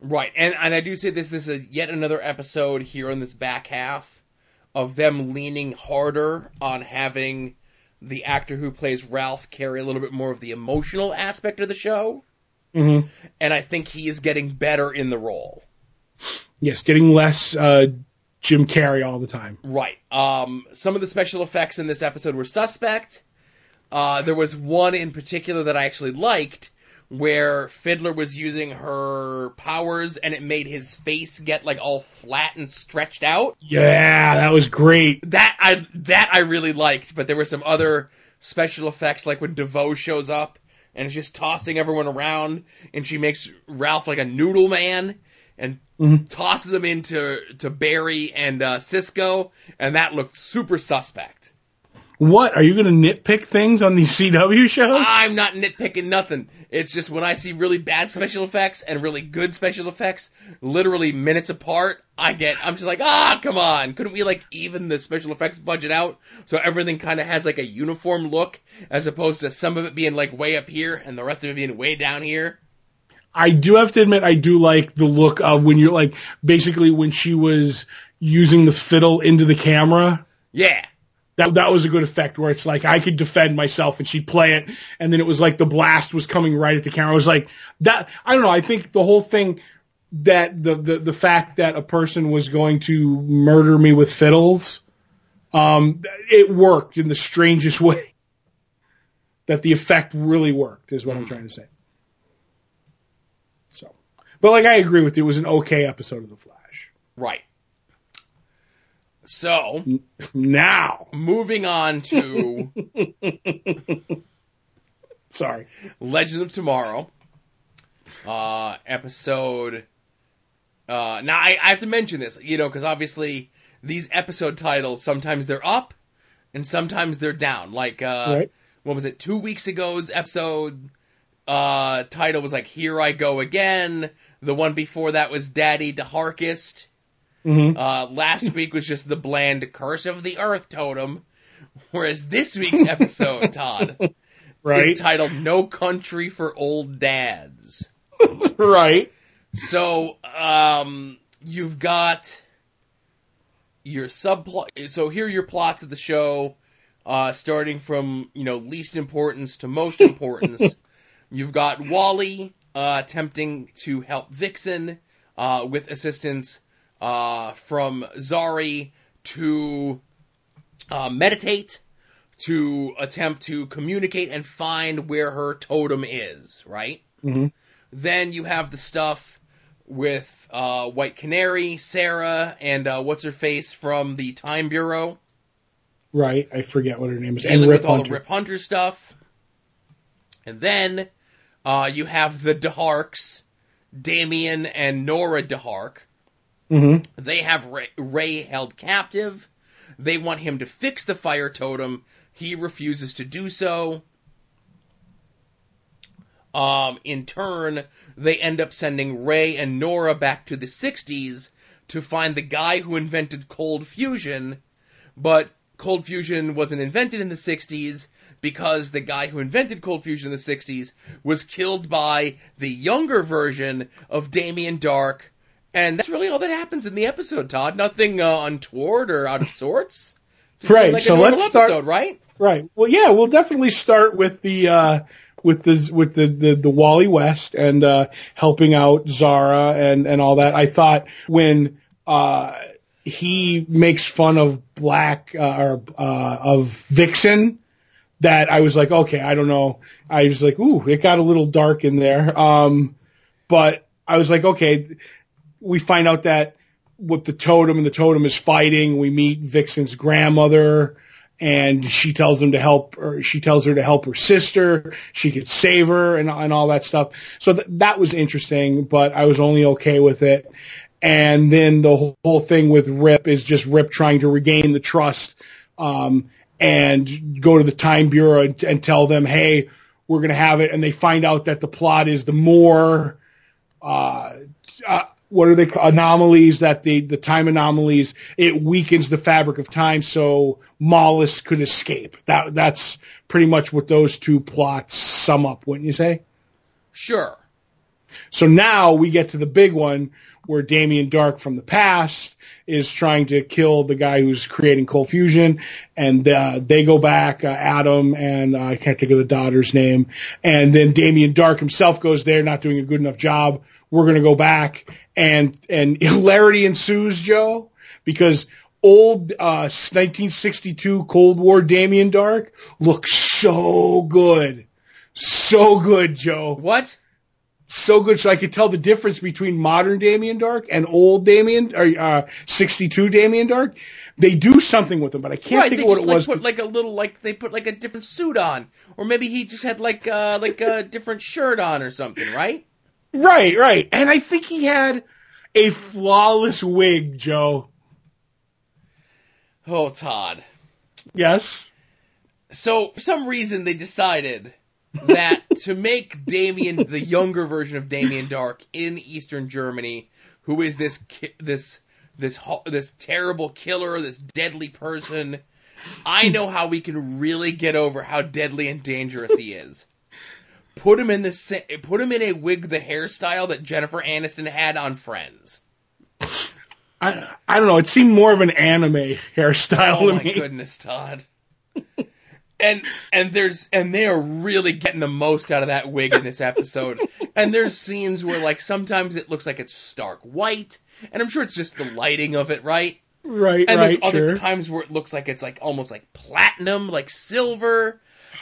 Right, and and I do say this. This is yet another episode here in this back half of them leaning harder on having the actor who plays Ralph carry a little bit more of the emotional aspect of the show, Mm-hmm. and I think he is getting better in the role. Yes, getting less uh, Jim Carrey all the time. Right. Um, some of the special effects in this episode were suspect. Uh, there was one in particular that I actually liked, where Fiddler was using her powers and it made his face get like all flat and stretched out. Yeah, that was great. That I that I really liked, but there were some other special effects like when DeVoe shows up and is just tossing everyone around and she makes Ralph like a noodle man and Mhm. tosses him into to Barry and uh, Cisco and that looked super suspect. What are you going to nitpick things on these CW shows? I'm not nitpicking nothing. It's just when I see really bad special effects and really good special effects, literally minutes apart, I get, I'm just like, ah, come on. Couldn't we like even the special effects budget out so everything kind of has like a uniform look as opposed to some of it being like way up here and the rest of it being way down here? I do have to admit, I do like the look of when you're like basically when she was using the fiddle into the camera. Yeah. That that was a good effect where it's like I could defend myself and she'd play it, and then it was like the blast was coming right at the camera. I was like that. I don't know. I think the whole thing that the the the fact that a person was going to murder me with fiddles, um, it worked in the strangest way. That the effect really worked is what I'm trying to say. So, but like I agree with you, it was an okay episode of The Flash. Right. So, Now, moving on to sorry. Legend of Tomorrow, uh, episode. Uh, now I, I have to mention this, you know, because obviously these episode titles sometimes they're up and sometimes they're down. Like, uh, Right. what was it? Two weeks ago's episode uh, title was like "Here I Go Again." The one before that was "Daddy DeHarkest." Hmm Uh, last week was just the bland "Curse of the Earth" totem, whereas this week's episode, Todd, Right. is titled "No Country for Old Dads." right. So, um, you've got your subplot. So here are your plots of the show, uh, starting from you know least importance to most importance. you've got Wally uh, attempting to help Vixen uh, with assistance uh, from Zari to uh, meditate, to attempt to communicate and find where her totem is. Right. hmm Then you have the stuff with uh, White Canary, Sarah, and uh, what's her face from the Time Bureau, Right. I forget what her name is. dealing And Rip with all Hunter. the Rip Hunter stuff. And then uh, you have the DeHarks, Damien and Nora DeHark. Hmm They have Ray, Ray held captive. They want him to fix the fire totem. He refuses to do so. Um, in turn, they end up sending Ray and Nora back to the 60s to find the guy who invented cold fusion, but cold fusion wasn't invented in the 60s because the guy who invented cold fusion in the 60s was killed by the younger version of Damien Darhk, and that's really all that happens in the episode, Todd. Nothing uh, untoward or out of sorts. Just Right, Like so let's start- episode, right? Right. Well, yeah, we'll definitely start with the uh, with the with the the, the Wally West and uh, helping out Zara and and all that. I thought when uh, he makes fun of Black uh, or uh, of Vixen. That I was like, okay, I don't know. I was like, ooh, it got a little dark in there. Um, but I was like, okay, we find out that with the totem and the totem is fighting. We meet Vixen's grandmother and she tells him to help or she tells her to help her sister. She could save her and, and all that stuff. So th- that was interesting, but I was only okay with it. And then the whole thing with Rip is just Rip trying to regain the trust, um, and go to the Time Bureau and, and tell them, hey, we're going to have it. And they find out that the plot is the more, uh, uh, what are they anomalies that the the time anomalies it weakens the fabric of time so Mallus could escape. That that's pretty much what those two plots sum up, wouldn't you say? Sure. So now we get to the big one where Damien Darhk from the past is trying to kill the guy who's creating cold fusion, and uh, they go back, uh, Adam and uh, I can't think of the daughter's name, and then Damien Darhk himself goes there, not doing a good enough job. We're gonna go back, and and hilarity ensues, Joe, because old uh, 1962 Cold War Damien Darhk looks so good, so good, Joe. What? so good so I could tell the difference between modern Damien Darhk and old Damien or uh, 62 Damien Darhk. They do something with him, but I can't right, think of what it like, was. Put like a little like they put like a different suit on, or maybe he just had like uh like a different shirt on or something, right? Right, right. And I think he had a flawless wig, Joe. Oh, Todd. Yes. So for some reason they decided that to make Damien the younger version of Damien Darhk in Eastern Germany, who is this ki- this this ho- this terrible killer, this deadly person, I know how we can really get over how deadly and dangerous he is. Put him in the put him in a wig, the hairstyle that Jennifer Aniston had on Friends. I I don't know. It seemed more of an anime hairstyle Oh my me. goodness, Todd. And and there's and they are really getting the most out of that wig in this episode. And there's scenes where like sometimes it looks like it's stark white, and I'm sure it's just the lighting of it, right? Right, And right, there's other sure. times where it looks like it's like almost like platinum, like silver.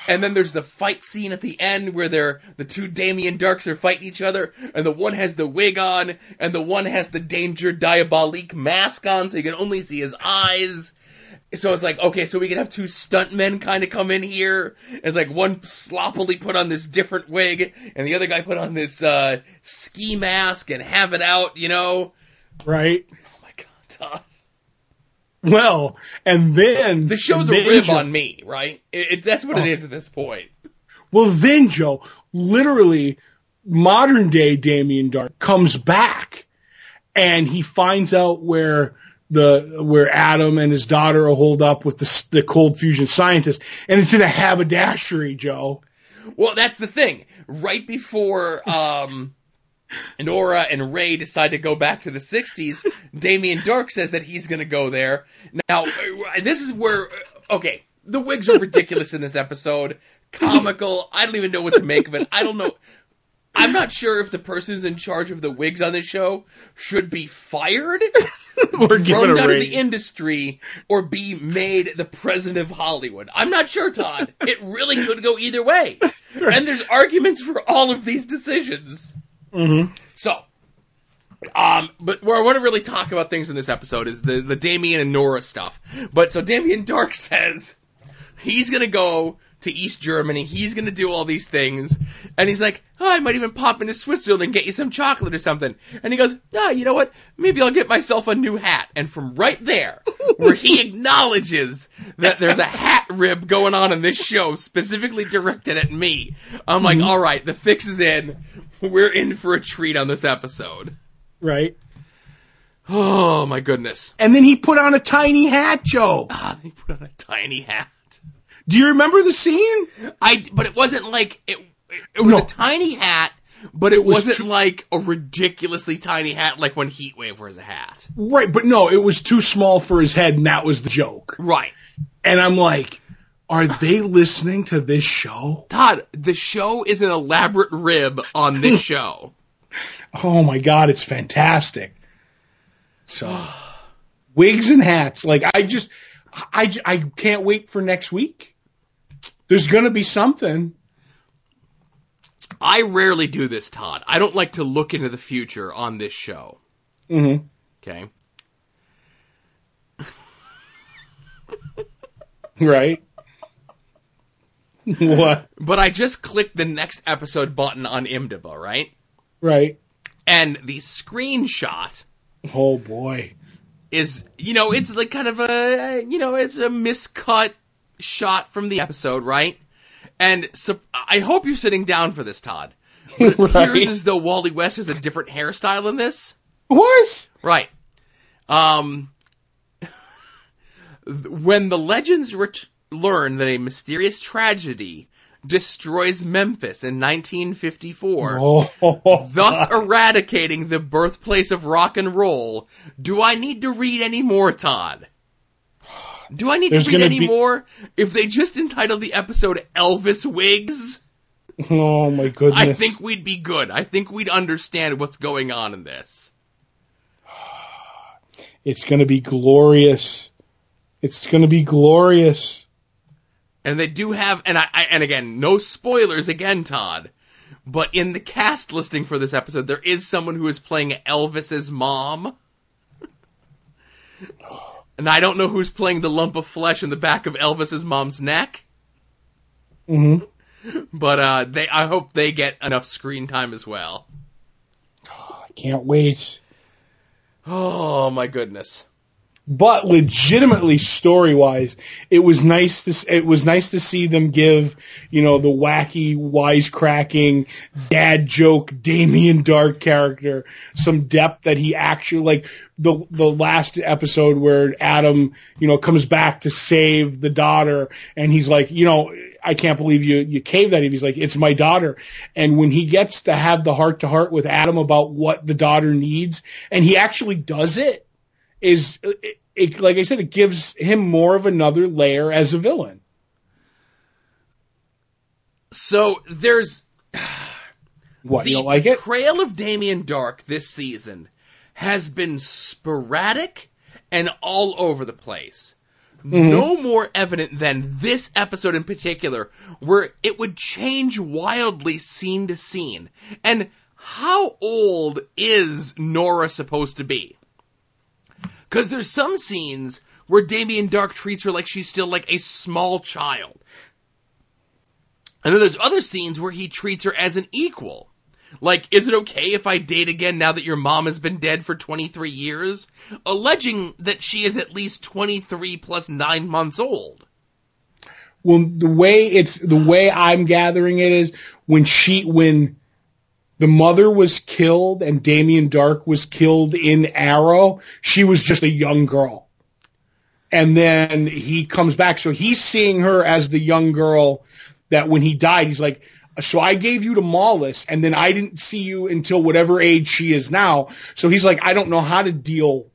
And then there's the fight scene at the end where they're the two Damien Darhks are fighting each other, and the one has the wig on, and the one has the Danger Diabolik mask on, so you can only see his eyes. So it's like, okay, so we can have two stuntmen kind of come in here. It's like one sloppily put on this different wig, and the other guy put on this uh, ski mask and have it out, you know? Right. Oh my god, Todd. Well, and then The show's a then rib Joe- on me, right? It, it, that's what Oh. it is at this point. Well, then Joe, literally, modern day Damien Darhk comes back, and he finds out where the where Adam and his daughter are holed up with the the cold fusion scientist, and it's in a haberdashery, Joe. Well, that's the thing. Right before um, Nora and Ray decide to go back to the 60s, Damien Darhk says that he's going to go there. Now, this is where, okay, the wigs are ridiculous in this episode. Comical. I don't even know what to make of it. I don't know. I'm not sure if the person who's in charge of the wigs on this show should be fired, We're thrown out of the industry, or be made the president of Hollywood. I'm not sure, Todd. It really could go either way. And there's arguments for all of these decisions. Mhm. So, um, but where I want to really talk about things in this episode is the, the Damien and Nora stuff. But so Damien Darhk says he's gonna go to East Germany, he's gonna do all these things, and he's like, oh, I might even pop into Switzerland and get you some chocolate or something. And he goes, ah, you know what? Maybe I'll get myself a new hat. And from right there, where he acknowledges that there's a hat rib going on in this show specifically directed at me, I'm like, all right, the fix is in. We're in for a treat on this episode. Right. Oh my goodness. And then he put on a tiny hat, Joe. Ah, they put on a tiny hat. Do you remember the scene? I, but it wasn't like it. It was No. a tiny hat, but it, was wasn't too- like a ridiculously tiny hat, like when Heatwave wears a hat. Right, but no, it was too small for his head, and that was the joke. Right, And I'm like, are they listening to this show? Todd. The show is an elaborate rib on this show. Oh my god, it's fantastic. So, wigs and hats. Like I just, I, I can't wait for next week. There's gonna be something. I rarely do this, Todd. I don't like to look into the future on this show. Mm-hmm. Okay. Right? what? But I just clicked the next episode button on IMDb, right? Right. And the screenshot Oh boy. is, you know, it's like kind of a, you know, it's a miscut shot from the episode, right? And so I hope you're sitting down for this, Todd. It appears as though Wally West has a different hairstyle in this. What? Right. Um, when the legends ret- learn that a mysterious tragedy destroys Memphis in 1954, Oh. thus eradicating the birthplace of rock and roll, do I need to read any more, Todd? Do I need There's to read any be- more? If they just entitled the episode Elvis Wigs, Oh my goodness. I think we'd be good. I think we'd understand what's going on in this. it's going to be glorious. It's going to be glorious. And they do have, and I, I, and again, no spoilers again, Todd. But in the cast listing for this episode, there is someone who is playing Elvis's mom. And I don't know who's playing the lump of flesh in the back of Elvis's mom's neck, hmm but uh, they, I hope they get enough screen time as well. I can't wait. Oh my goodness! But legitimately, story wise, it was nice to it was nice to see them give you know the wacky, wisecracking dad joke Damien Darhk character some depth that he actually like the the last episode where Adam you know comes back to save the daughter and he's like you know I can't believe you you caved that. He's like it's my daughter. And when he gets to have the heart to heart with Adam about what the daughter needs and he actually does it is it, it, like I said, it gives him more of another layer as a villain. So there's What the you don't like it? Trail of Damien Darhk this season has been sporadic and all over the place. Mm-hmm. No more evident than this episode in particular, where it would change wildly scene to scene. And how old is Nora supposed to be? Because there's some scenes where Damien Darhk treats her like she's still like a small child. And then there's other scenes where he treats her as an equal. Like, is it okay if I date again now that your mom has been dead for 23 years? Alleging that she is at least 23 plus 9 months old. Well, the way it's the way I'm gathering it is when she when the mother was killed and Damien Darhk was killed in Arrow, she was just a young girl. And then he comes back, so he's seeing her as the young girl that when he died, he's like, so I gave you to Mallus, and then I didn't see you until whatever age she is now. So he's like, I don't know how to deal.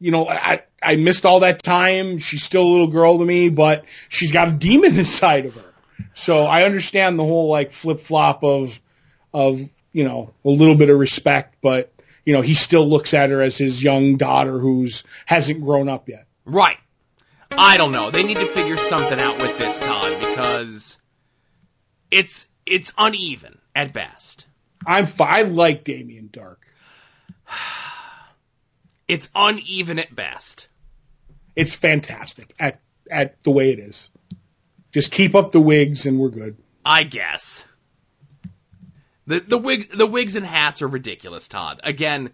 You know, I I missed all that time. She's still a little girl to me, but she's got a demon inside of her. So I understand the whole like flip flop of of you know a little bit of respect, but you know he still looks at her as his young daughter who's hasn't grown up yet. Right. I don't know. They need to figure something out with this, Todd, because it's it's uneven at best. I'm I like Damien Darhk. It's uneven at best. It's fantastic at at the way it is. Just keep up the wigs and we're good. I guess. The the wig the wigs and hats are ridiculous, Todd. Again,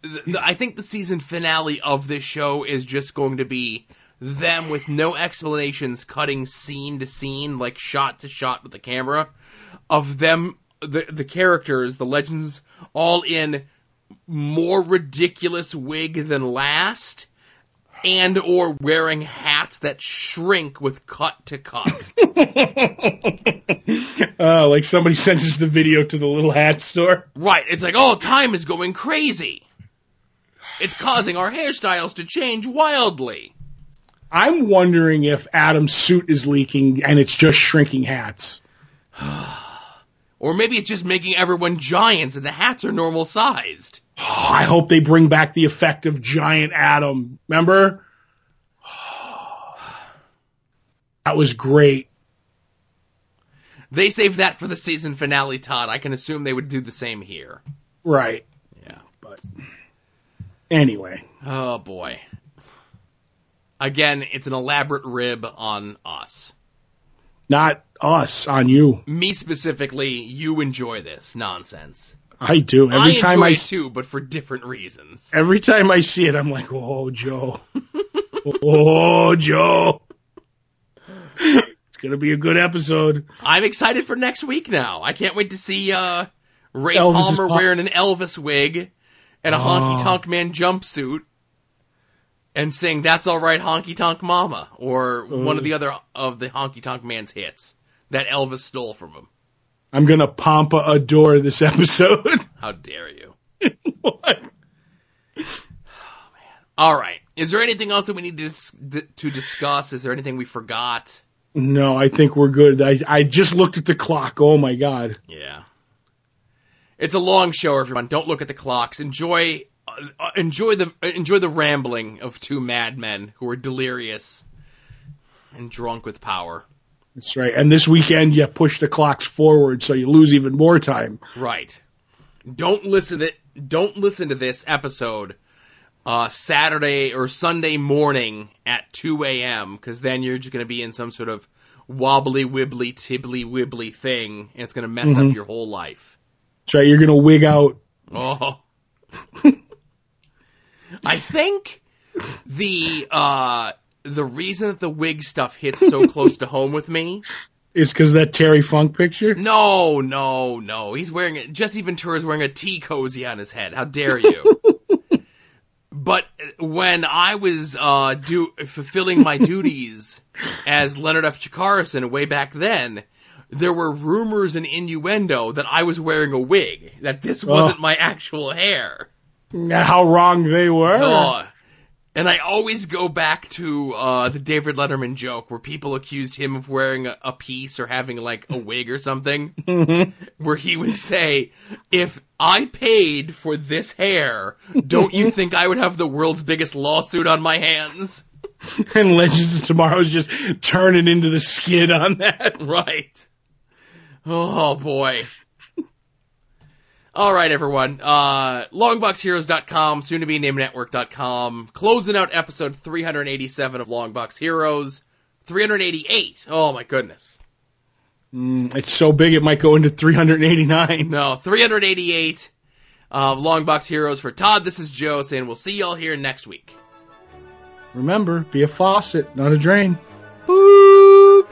the, the, I think the season finale of this show is just going to be them with no explanations cutting scene to scene, like shot to shot with the camera, of them the the characters, the legends, all in more ridiculous wig than last. And or wearing hats that shrink with cut to cut. Uh, like somebody sent us the video to the little hat store. Right. It's like, oh, time is going crazy. It's causing our hairstyles to change wildly. I'm wondering if Adam's suit is leaking and it's just shrinking hats. Or maybe it's just making everyone giants and the hats are normal sized. Oh, I hope they bring back the effect of giant Adam. Remember? That was great. They saved that for the season finale, Todd. I can assume they would do the same here. Right. Yeah. But anyway, Oh boy. Again, it's an elaborate rib on us. Not us, on you. Me specifically, you enjoy this nonsense. I do. Every I time I it too, but for different reasons. every time I see it, I'm like, oh, Joe. oh, Joe. It's gonna be a good episode. I'm excited for next week now. I can't wait to see uh, Ray Elvis Palmer wearing an Elvis wig and a Oh. honky tonk man jumpsuit and sing "That's All Right, Honky Tonk Mama" or one of the other of the honky tonk man's hits that Elvis stole from him. I'm gonna pampa adore this episode. How dare you? what? Oh, man. All right. Is there anything else that we need to dis- to discuss? Is there anything we forgot? No, I think we're good. I I just looked at the clock. Oh my god. Yeah. It's a long show, everyone. Don't look at the clocks. Enjoy, uh, uh, enjoy the uh, enjoy the rambling of two madmen who are delirious and drunk with power. That's right. And this weekend you push the clocks forward so you lose even more time. Right. Don't listen to don't listen to this episode uh, Saturday or Sunday morning at 2 a.m. because then you're just going to be in some sort of wobbly wibbly tibbly wibbly thing, and it's going to mess up your whole life. That's right. You're gonna wig out. Oh. I think the uh the reason that the wig stuff hits so close to home with me. Is because that Terry Funk picture? No, no, no. He's wearing it. Jesse Ventura's wearing a tea cozy on his head. How dare you? but when I was uh do fulfilling my duties as Leonard F. Chikarason way back then, there were rumors and innuendo that I was wearing a wig, that this wasn't my actual hair. How wrong they were. Oh. And I always go back to uh, the David Letterman joke where people accused him of wearing a, a piece or having like a wig or something, where he would say, "If I paid for this hair, don't you think I would have the world's biggest lawsuit on my hands?" And Legends of Tomorrow's just turning into the skid on that. Right. Oh boy. All right, everyone. Uh, longboxheroes.com, soon to be nametnetwork.com. Closing out episode 387 of Long Box Heroes. 388. Oh my goodness. Mm, it's so big it might go into 389. No, 388 of Long Box Heroes for Todd. This is Joe saying we'll see y'all here next week. Remember, be a faucet, not a drain. Boo!